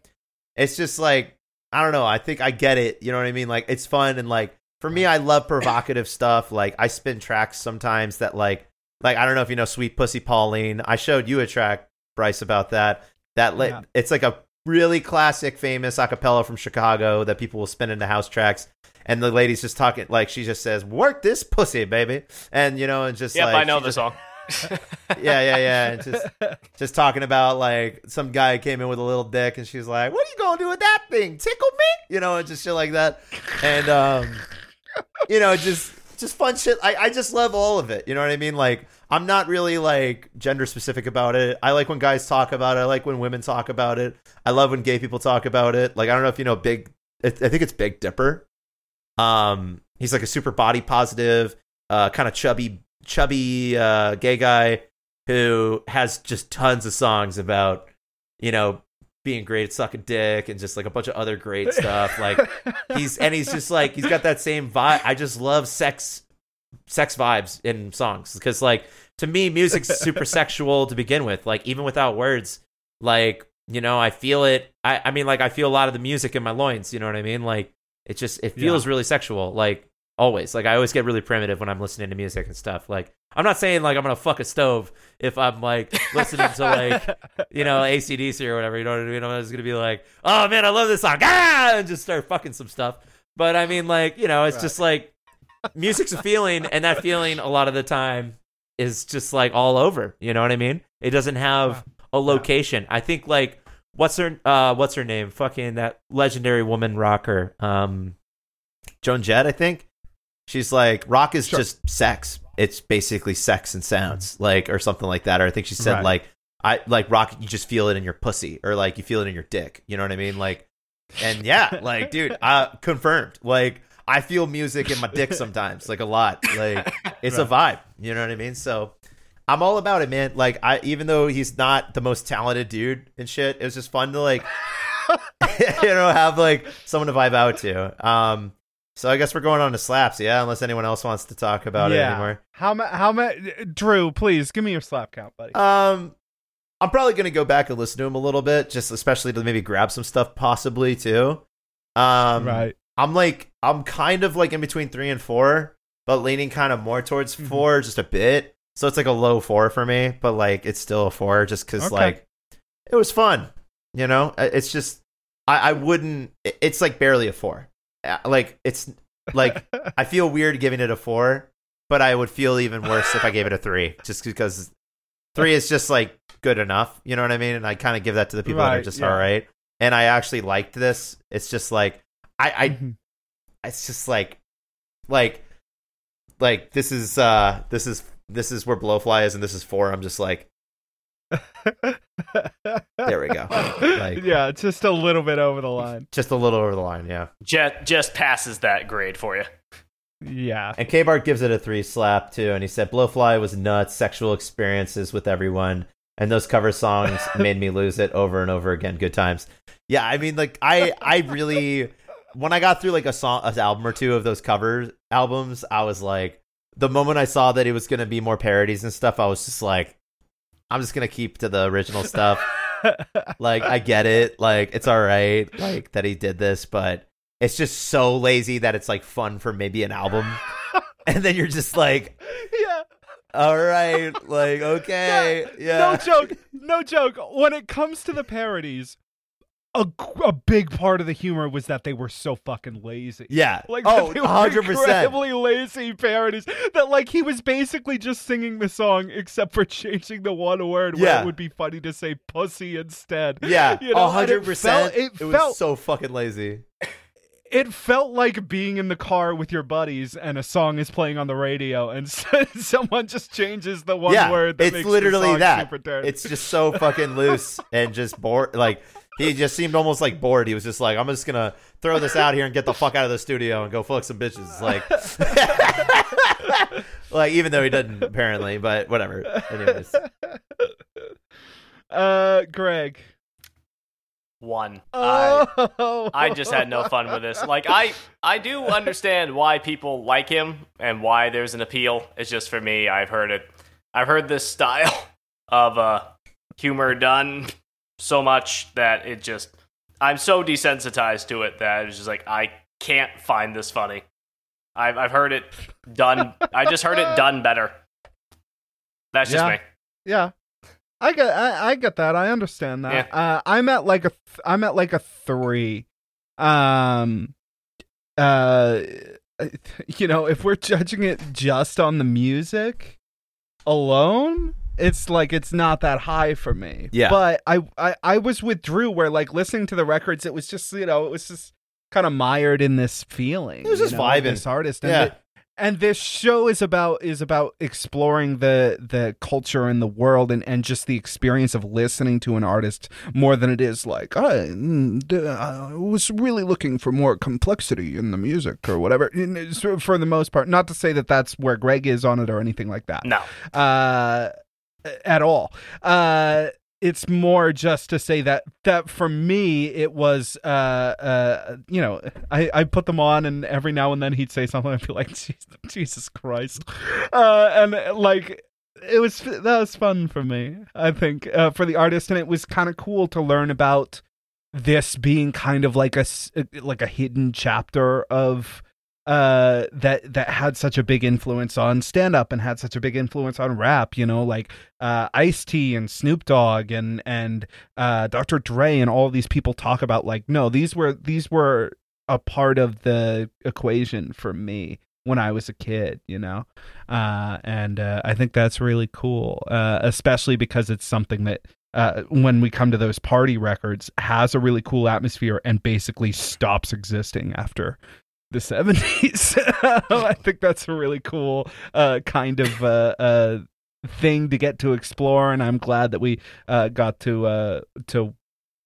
it's just like I don't know. I think I get it. You know what I mean? Like it's fun and like for me, I love provocative stuff. Like I spin tracks sometimes that like like I don't know if you know Sweet Pussy Pauline. I showed you a track, Bryce, about that. That li- Yeah. it's like a really classic, famous acapella from Chicago that people will spin into house tracks. And the lady's just talking like she just says, "Work this pussy, baby," and you know, and just Yep, like I know she the just- song. [laughs] yeah, yeah, yeah. And just [laughs] just talking about like some guy came in with a little dick and she's like, What are you gonna do with that thing? Tickle me? You know, and just shit like that. And um you know, just just fun shit. I, I just love all of it. You know what I mean? Like I'm not really like gender specific about it. I like when guys talk about it. I like when women talk about it. I love when gay people talk about it. Like I don't know if you know Big I think it's Big Dipper. Um he's like a super body positive, uh kind of chubby chubby uh gay guy who has just tons of songs about, you know, being great at sucking dick and just like a bunch of other great stuff. Like he's and he's just like he's got that same vibe. I just love sex sex vibes in songs because like to me music's super [laughs] sexual to begin with. Like even without words, like you know I feel it. I I mean like I feel a lot of the music in my loins. You know what I mean? Like it just it feels really sexual. Like always. Like I always get really primitive when I'm listening to music and stuff. Like I'm not saying like I'm gonna fuck a stove if I'm like listening to like you know [laughs] ACDC or whatever. You know what I mean? I'm just gonna be like, oh man, I love this song, ah, and just start fucking some stuff. But I mean, like you know, it's just like music's a feeling, and that feeling a lot of the time is just like all over. You know what I mean? It doesn't have a location. I think like what's her uh what's her name? Fucking that legendary woman rocker, um, Joan Jett, I think. She's like rock is Sure. just sex. It's basically sex and sounds, like or something like that. Or I think she said Right. like I like rock. You just feel it in your pussy, or like you feel it in your dick. You know what I mean? Like and yeah, like, dude, uh, confirmed. Like, I feel music in my dick sometimes, like a lot. Like, it's a vibe. You know what I mean? So, I'm all about it, man. Like, I even though he's not the most talented dude and shit, it was just fun to like, [laughs] you know, have like someone to vibe out to. Um, so I guess we're going on to slaps, yeah. Unless anyone else wants to talk about it anymore. How ma- how ma- Drew, please give me your slap count, buddy. Um, I'm probably gonna go back and listen to him a little bit, just especially to maybe grab some stuff, possibly too. Um, right. I'm like, I'm kind of like in between three and four, but leaning kind of more towards Mhm. four, just a bit. So it's like a low four for me, but like it's still a four, just because Okay. like it was fun. You know, it's just I, I wouldn't. It's like barely a four. Like it's like [laughs] I feel weird giving it a four, but I would feel even worse if I gave it a three, [laughs] just because three is just like good enough. You know what I mean? And I kind of give that to the people that are just yeah. all right. And I actually liked this. It's just like I, I Mhm. It's just like like like this is uh this is this is where blowfly is and this is four i'm just like There we go. [laughs] Like- yeah, just a little bit over the line. just a little over the line yeah Just, just passes that grade for you. Yeah. and k-bart gives it a three slap too and he said blowfly was nuts sexual experiences with everyone and those cover songs [laughs] made me lose it over and over again good times yeah i mean like i i really when i got through like a song an album or two of those cover albums i was like the moment i saw that it was going to be more parodies and stuff i was just like i'm just going to keep to the original stuff [laughs] like I get it, like it's all right, like that he did this, but it's just so lazy that it's like fun for maybe an album, [laughs] and then you're just like, yeah. all right, like okay, yeah, No joke. No joke. When it comes to the parodies, a, a big part of the humor was that they were so fucking lazy. yeah, [laughs] Like oh, they were 100 percent, incredibly lazy parodies. That like he was basically just singing the song except for [laughs] changing the one word where Yeah. it would be funny to say pussy instead. yeah, [laughs] You know, and hundred it percent. felt- it It felt- was so fucking lazy. It felt like being in the car with your buddies and a song is playing on the radio and someone just changes the one yeah, word that it's literally that. It's just so fucking loose and just bored. Like he just seemed almost like bored. He was just like, I'm just gonna throw this out here and get the fuck out of the studio and go fuck some bitches. Like, [laughs] like even though he didn't apparently, but whatever. Anyways, uh Greg. One. I, Oh, I just had no fun with this. Like I I do understand why people like him and why there's an appeal. It's just for me, I've heard it. I've heard this style [laughs] of uh humor done so much that it just I'm so desensitized to it that it's just like I can't find this funny. I've I've heard it done. I just heard it done better. That's just Yeah. me. Yeah. I get I, I get that. I understand that. Uh I'm at like a th- I'm at like a 3. Um uh [laughs] you know, if we're judging it just on the music alone, it's like it's not that high for me. Yeah. But I I I was with Drew where like listening to the records it was just, you know, it was just kind of mired in this feeling. It was just know, vibing. This artist and Yeah. it- and this show is about is about exploring the the culture and the world and, and just the experience of listening to an artist more than it is like I, mm, was really looking for more complexity in the music or whatever for the most part not to say that that's where Greg is on it or anything like that No. uh, at all. Uh, it's more just to say that that for me it was uh uh you know I I put them on and every now and then he'd say something I'd be like [laughs] Jesus, Christ uh and like it was that was fun for me I think uh, for the artist and it was kind of cool to learn about this being kind of like a s- like a hidden chapter of uh that that had such a big influence on stand up and had such a big influence on rap you know like uh Ice T and Snoop Dogg and and uh Dr. Dre and all these people talk about like no these were these were a part of the equation for me when I was a kid, you know, uh, and uh, I think that's really cool, uh, especially because it's something that uh, when we come to those party records has a really cool atmosphere and basically stops existing after the 70s. [laughs] I think that's a really cool uh, kind of uh, uh, thing to get to explore, and I'm glad that we uh, got to uh, to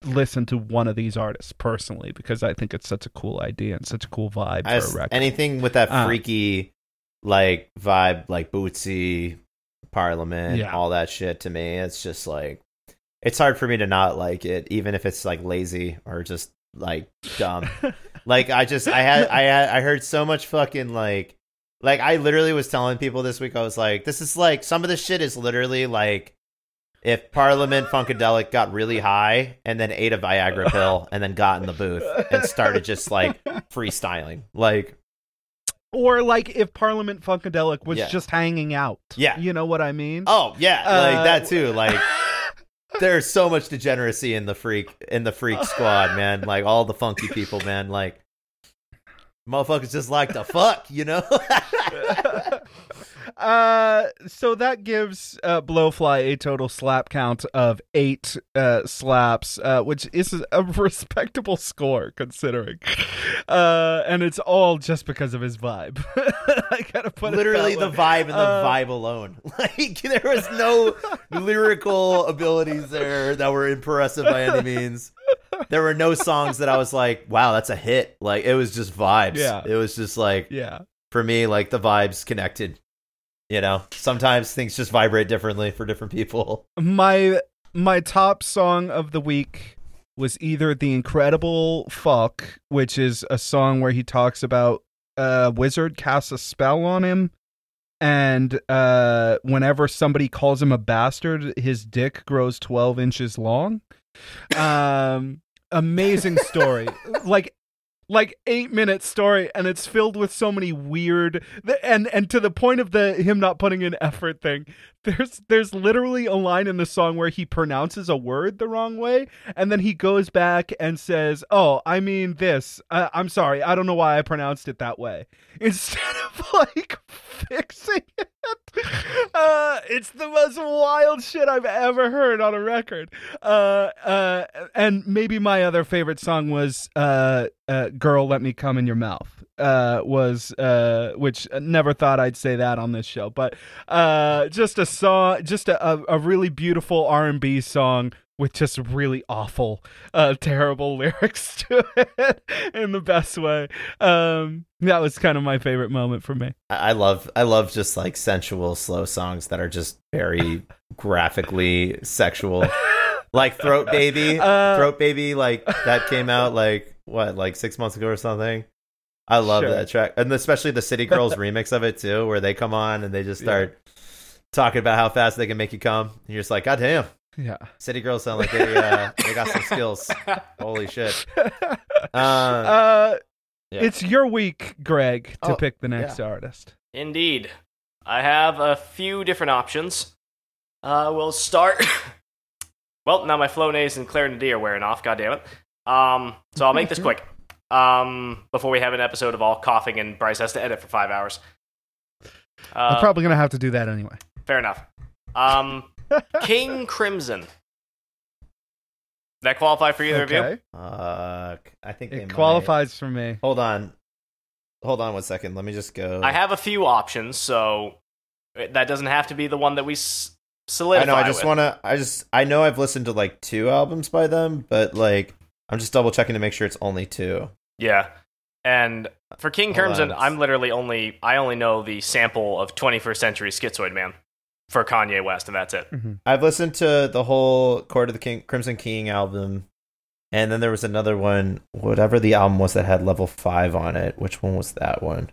listen to one of these artists personally because I think it's such a cool idea and such a cool vibe I for a record. anything with that Uh. freaky like vibe, like Bootsy, Parliament, Yeah. all that shit. To me, it's just like it's hard for me to not like it, even if it's like lazy or just like dumb. [laughs] like I just I had I had I heard so much fucking like like I literally was telling people this week I was like this is like some of this shit is literally like if Parliament Funkadelic got really high and then ate a Viagra pill and then got in the booth and started just like freestyling like or like if Parliament Funkadelic was Yeah. just hanging out. Yeah. You know what I mean? oh yeah like Uh, that too like there's so much degeneracy in the freak in the freak squad man. Like all the funky people man. Like motherfuckers just like to fuck you know [laughs] uh, so that gives uh, Blowfly a total slap count of eight uh, slaps, uh, which is a [laughs] respectable score considering. Uh, and it's all just because of his vibe. [laughs] I gotta put literally it the vibe and the Uh, vibe alone. [laughs] Like there was no lyrical abilities there that were impressive by any means. There were no songs that I was like, "Wow, that's a hit." Like it was just vibes. Yeah. It was just like Yeah. for me, like the vibes connected. You know, sometimes things just vibrate differently for different people. my my top song of the week was either the incredible fuck which is a song where he talks about a wizard casts a spell on him and uh whenever somebody calls him a bastard his dick grows 12 inches long um amazing story [laughs] like like eight minute story and it's filled with so many weird and and to the point of the him not putting in effort thing there's there's literally a line in the song where he pronounces a word the wrong way and then he goes back and says oh i mean this. I, i'm sorry. I don't know why i pronounced it that way. [laughs] Instead of like fixing it. Uh it's the most wild shit i've ever heard on a record. Uh uh and maybe my other favorite song was uh uh girl let me come in your mouth uh was which never thought i'd say that on this show but just a song just a, a, really beautiful r&b song with just really awful uh terrible [laughs] lyrics to it in the best way um that was kind of my favorite moment for me I love, I love just like sensual, slow songs that are just very [laughs] graphically sexual, like "Throat Baby." [laughs] Uh, Throat Baby, like that came out like what, like six months ago or something. I love Sure. that track, and especially the City Girls remix of it too, where they come on and they just start talking about how fast they can make you come. And you're just like, God damn, yeah City Girls sound like they uh, they got some skills. Holy shit! [laughs] Uh, uh Yeah. it's your week greg to Oh, pick the next artist Indeed. I have a few different options. Uh, we'll start. [laughs] well, now my Flonase and Claritin-D are wearing off, goddammit. Um, so I'll make this [laughs] quick. Um, before we have an episode of all coughing and Bryce has to edit for five hours. i'm Uh, probably gonna have to do that anyway fair enough. Um, [laughs] King Crimson. That qualify for either of you? uh, I think they it might- qualifies for me Hold on, hold on one second. Let me just go. I have a few options, so that doesn't have to be the one that we s- I solidify. know. I just want to. I just. I know I've listened to like two albums by them, but like I'm just double checking to make sure it's only two. Yeah. And for King Crimson. I'm literally only I only know the sample of 21st Century Schizoid Man for Kanye West, and that's it. I've listened to the whole Court of the King, Crimson King album, and then there was another one, whatever the album was that had level five on it. Which one was that one?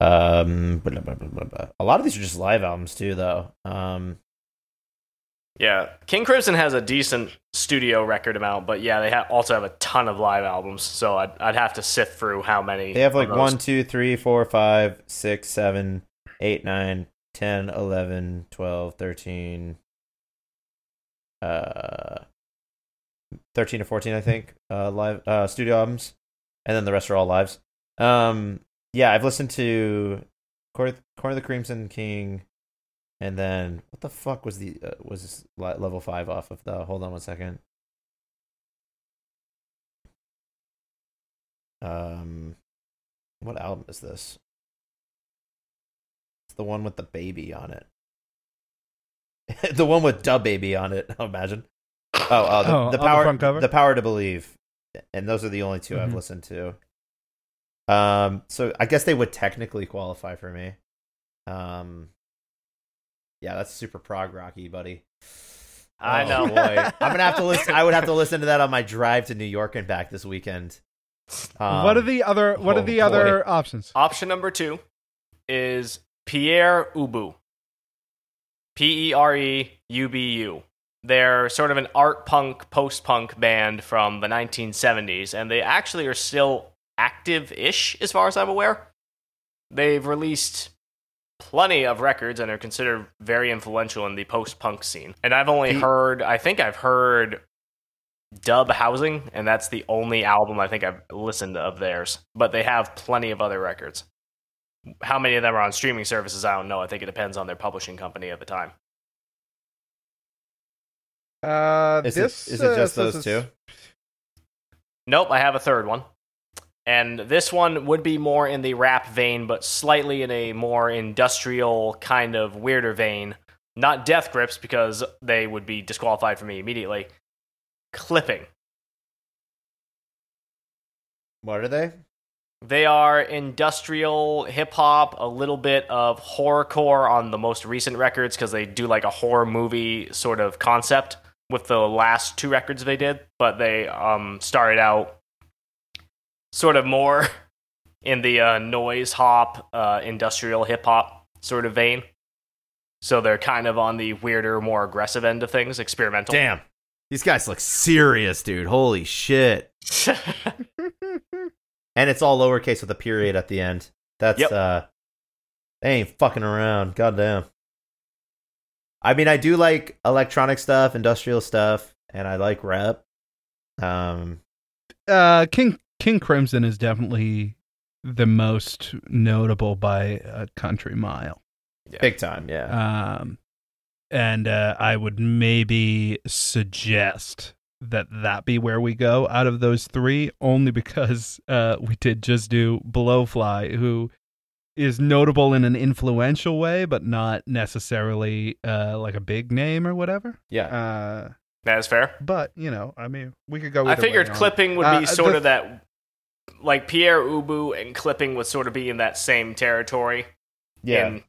Um, blah, blah, blah, blah, blah. a lot of these are just live albums too, though. Um, Yeah, King Crimson has a decent studio record amount, but yeah, they ha- also have a ton of live albums. So I'd I'd have to sift through how many. they have like one, two, three, four, five, six, seven, eight, nine, 10, 11, 12, 13, uh, 13 to 14, I think, uh, live, uh, studio albums. And then the rest are all lives. Um, yeah, I've listened to Court of the Crimson King. And then what the fuck was the, uh, was this level five off of the, hold on one second. Um, what album is this? It's the one with the baby on it. [laughs] the one with Dub Baby on it, I [laughs] imagine. Oh, oh, the, Oh, the on the power, front cover? the power to believe, and those are the only 2 I've Mhm. listened to. Um, so I guess they would technically qualify for me. Um, yeah, that's super prog rocky, buddy. I Oh, know. boy. I'm gonna have to listen. I would have to listen to that on my drive to New York and back this weekend. Um, what are the other What oh, are the boy. other options? Option number two is Pere Ubu. P E R E U B U. They're sort of an art punk, post punk band from the 1970s, and they actually are still active ish, as far as I'm aware. They've released plenty of records and are considered very influential in the post punk scene. And I've only He- heard, I think I've heard Dub Housing, and that's the only album I think I've listened of theirs. But they have plenty of other records. How many of them are on streaming services? I don't know. I think it depends on their publishing company at the time. Uh, Is this is it just uh, those says two? Nope, I have a third one. And this one would be more in the rap vein, but slightly in a more industrial, kind of weirder vein. Not Death Grips, because they would be disqualified for me immediately. Clipping. What are they? They are industrial hip hop, a little bit of horrorcore on the most recent records because they do like a horror movie sort of concept with the last two records they did. But they um, started out sort of more [laughs] in the uh, noise hop, uh, industrial hip hop sort of vein. So they're kind of on the weirder, more aggressive end of things, experimental. Damn, these guys look serious, dude. Holy shit! [laughs] [laughs] And it's all lowercase with a period at the end. That's Yep. uh, they ain't fucking around. Goddamn. I mean, I do like electronic stuff, industrial stuff, and I like rap. Um, uh, King King Crimson is definitely the most notable by a country mile. big time, yeah. Um, and uh, I would maybe suggest that that be where we go out of those three, only because uh, we did just do Blowfly, who is notable in an influential way, but not necessarily uh, like a big name or whatever. yeah. Uh, that is fair. but you know, I mean, we could go. I either way figured clipping would Uh, be sort the- of that, like Pere Ubu and clipping would sort of be in that same territory. yeah. in-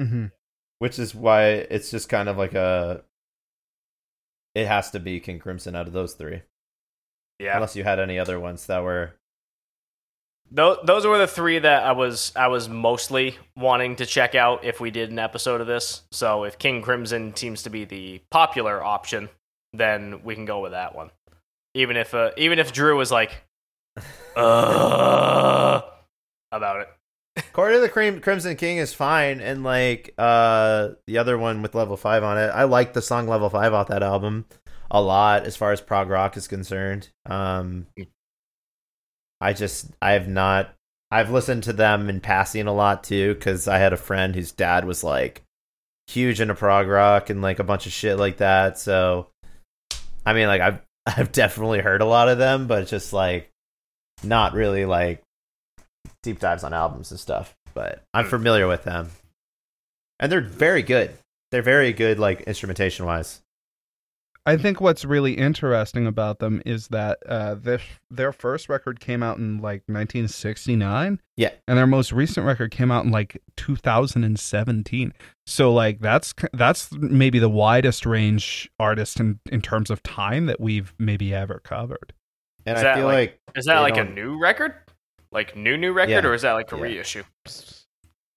Mhm. Which is why it's just kind of like a. It has to be King Crimson out of those three, yeah. unless you had any other ones that were. Those those were the three that I was I was mostly wanting to check out if we did an episode of this. So if King Crimson seems to be the popular option, then we can go with that one. Even if uh, even if Drew was like, [laughs] uh, about it. Court of the Crim- Crimson King is fine, and like uh the other one with level five on it, I like the song level five off that album a lot as far as prog rock is concerned. Um, I just I have not I've listened to them in passing a lot too because I had a friend whose dad was like huge into prog rock and like a bunch of shit like that. So I mean, like I've [laughs] I've definitely heard a lot of them, but just like not really like deep dives on albums and stuff. But I'm Hmm. familiar with them, and they're very good. They're very good, like instrumentation wise. I think what's really interesting about them is that uh, this their first record came out in like 1969. Yeah. and their most recent record came out in like 2017. So like that's that's maybe the widest range artist in in terms of time that we've maybe ever covered. And Is I feel like- like, Is that like a don't- new record? Like new new record, Yeah. or is that like a Yeah. reissue?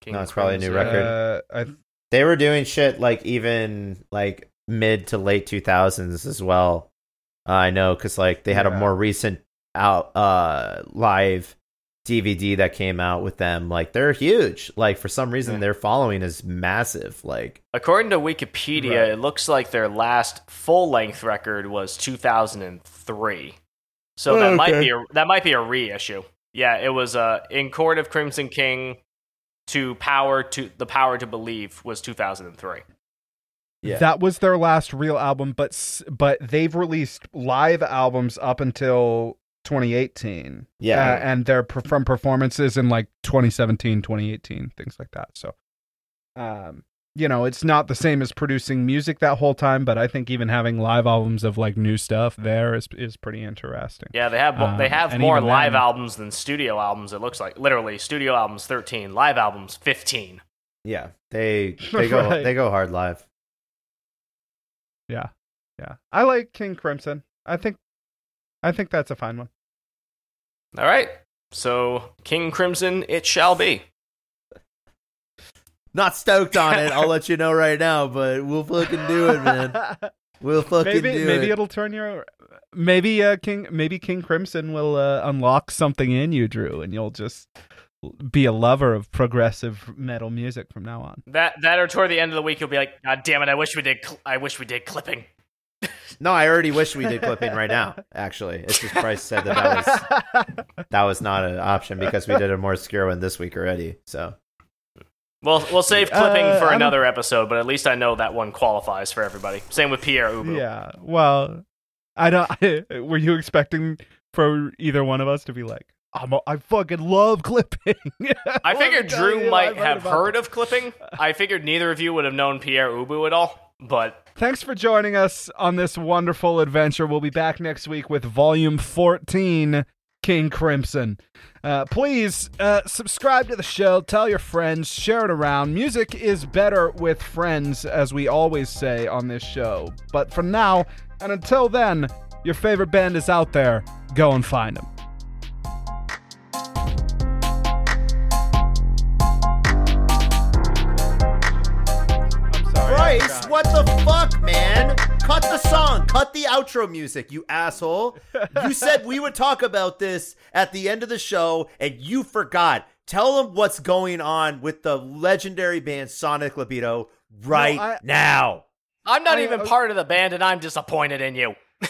King No, it's probably a new record. Uh, I they were doing shit like even like mid to late 2000s as well. Uh, I know because like they had a more recent out uh live DVD that came out with them. Like they're huge. Like for some reason Yeah. their following is massive. Like According to Wikipedia, Right. it looks like their last full length record was 2003. So that Oh, might be a, that might be a reissue. Yeah, it was uh, in Court of Crimson King to Power to the Power to Believe was 2003. Yeah. That was their last real album, but but they've released live albums up until 2018. Yeah. Uh, and they're per- from performances in like 2017, 2018, things like that. So, um, you know, it's not the same as producing music that whole time, but I think even having live albums of like new stuff there is is pretty interesting. Yeah, they have Um, they have more live then- albums than studio albums. It looks like literally studio albums thirteen, live albums fifteen. Yeah, they [laughs] they go Right. they go hard live. Yeah. Yeah. I like King Crimson. I think I think that's a fine one. All right, so King Crimson, it shall be. Not stoked on it. I'll [laughs] let you know right now, but we'll fucking do it, man. [laughs] We'll fucking maybe do maybe it. it'll turn your maybe uh King maybe King Crimson will uh, unlock something in you, Drew, and you'll just be a lover of progressive metal music from now on. That that or toward the end of the week, you'll be like, God damn it! I wish we did. Cl- I wish we did clipping. No, I already wish we did clipping right now. Actually, it's just Bryce said that that was [laughs] that was not an option because we did a more obscure one this week already. So We'll we'll save clipping Uh, for I'm- another episode, but at least I know that one qualifies for everybody. Same with Pere Ubu. yeah. Well, I don't. [laughs] were you expecting for either one of us to be like, I'm a, I fucking love clipping? [laughs] I figured Drew might have heard of clipping. I figured neither of you would have known Pere Ubu at all, but Thanks for joining us on this wonderful adventure. We'll be back next week with Volume 14 King Crimson. Uh, please uh, subscribe to the show, tell your friends, share it around. Music is better with friends, as we always say on this show. But for now, and until then, your favorite band is out there. Go and find them. I'm sorry. I Bryce, forgot. what the fuck, man? Cut the song. Cut the outro music, you asshole. You [laughs] said we would talk about this at the end of the show, and you forgot. Tell them what's going on with the legendary band Sonic Libido right I- now. I'm not I- even uh, part of the band, and I'm disappointed in you. [laughs]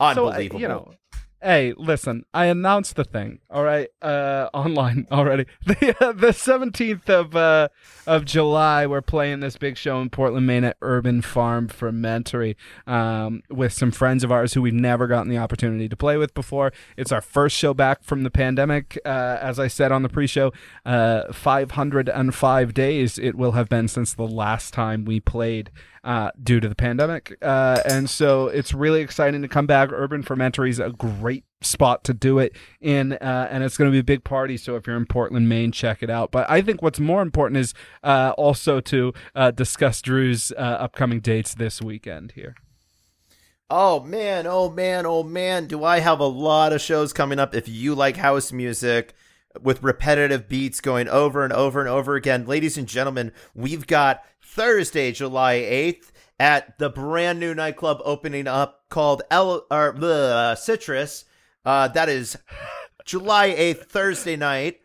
So, uh, Unbelievable. you know, hey, listen, I announced the thing, all right, uh, online [laughs] already. The uh, the seventeenth of uh, of July, we're playing this big show in Portland, Maine at Urban Farm Fermentary um, with some friends of ours who we've never gotten the opportunity to play with before. It's our first show back from the pandemic. Uh, as I said on the pre-show, uh, 505 days it will have been since the last time we played uh, due to the pandemic. Uh, and so it's really exciting to come back. Urban Fermentary is a great spot to do it in, uh, and it's going to be a big party. So if you're in Portland, Maine, check it out. But I think what's more important is uh, also to uh, discuss Drew's uh, upcoming dates this weekend here. Oh man, oh man, oh man, do I have a lot of shows coming up if you like house music with repetitive beats going over and over and over again. Ladies and gentlemen, we've got Thursday, July 8th at the brand new nightclub opening up called El or uh, Citrus. Uh, that is July 8th, Thursday night.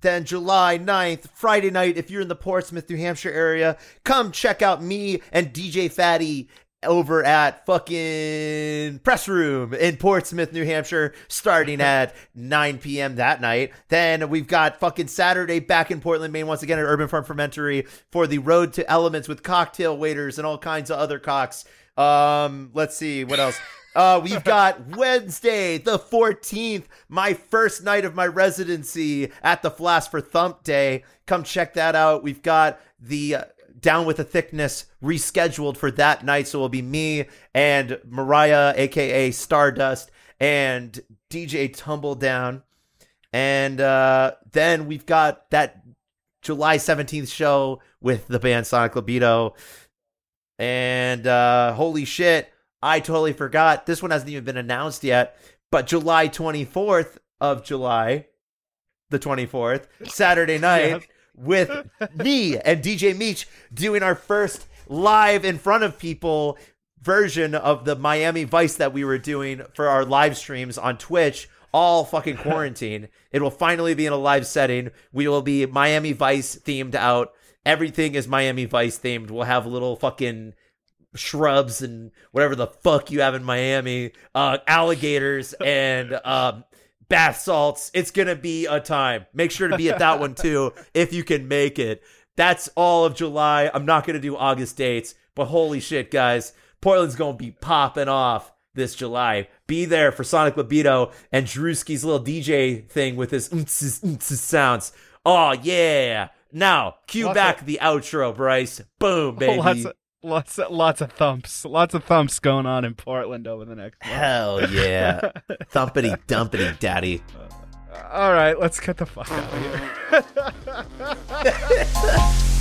Then July 9th, Friday night, if you're in the Portsmouth, New Hampshire area, come check out me and DJ Fatty over at fucking Press Room in Portsmouth, New Hampshire, starting [laughs] at 9 p.m. that night. Then we've got fucking Saturday back in Portland, Maine, once again at Urban Farm Fermentary for the Road to Elements with cocktail waiters and all kinds of other cocks. Um, let's see what else. [laughs] Uh, we've got Wednesday, the 14th, my first night of my residency at the Flask for Thump Day. Come check that out. We've got the uh, Down with the Thickness rescheduled for that night. So it'll be me and Mariah, aka Stardust, and DJ Tumbledown. And uh, then we've got that July 17th show with the band Sonic Libido. And uh, holy shit, I totally forgot. This one hasn't even been announced yet. But July 24th of July, the 24th, Saturday [laughs] night. With me and DJ Meach doing our first live in front of people version of the Miami Vice that we were doing for our live streams on Twitch. All fucking [laughs] quarantine. it will finally be in a live setting. We will be Miami Vice themed out. Everything is Miami Vice themed. We'll have little fucking shrubs and whatever the fuck you have in Miami, uh, alligators and um, bath salts. It's gonna be a time. Make sure to be at that one [laughs] too if you can make it. That's all of July. I'm not gonna do August dates, but holy shit, guys, Portland's gonna be popping off this July. Be there for Sonic Libido and Drewski's little DJ thing with his oontzes sounds. Oh yeah. Now, cue Lots back the outro, Bryce. Boom, [laughs] baby. Lots of, lots of, lots of thumps. Lots of thumps going on in Portland over the next month. Hell yeah. [laughs] Thumpity dumpity daddy. All right, let's get the fuck out of here. [laughs]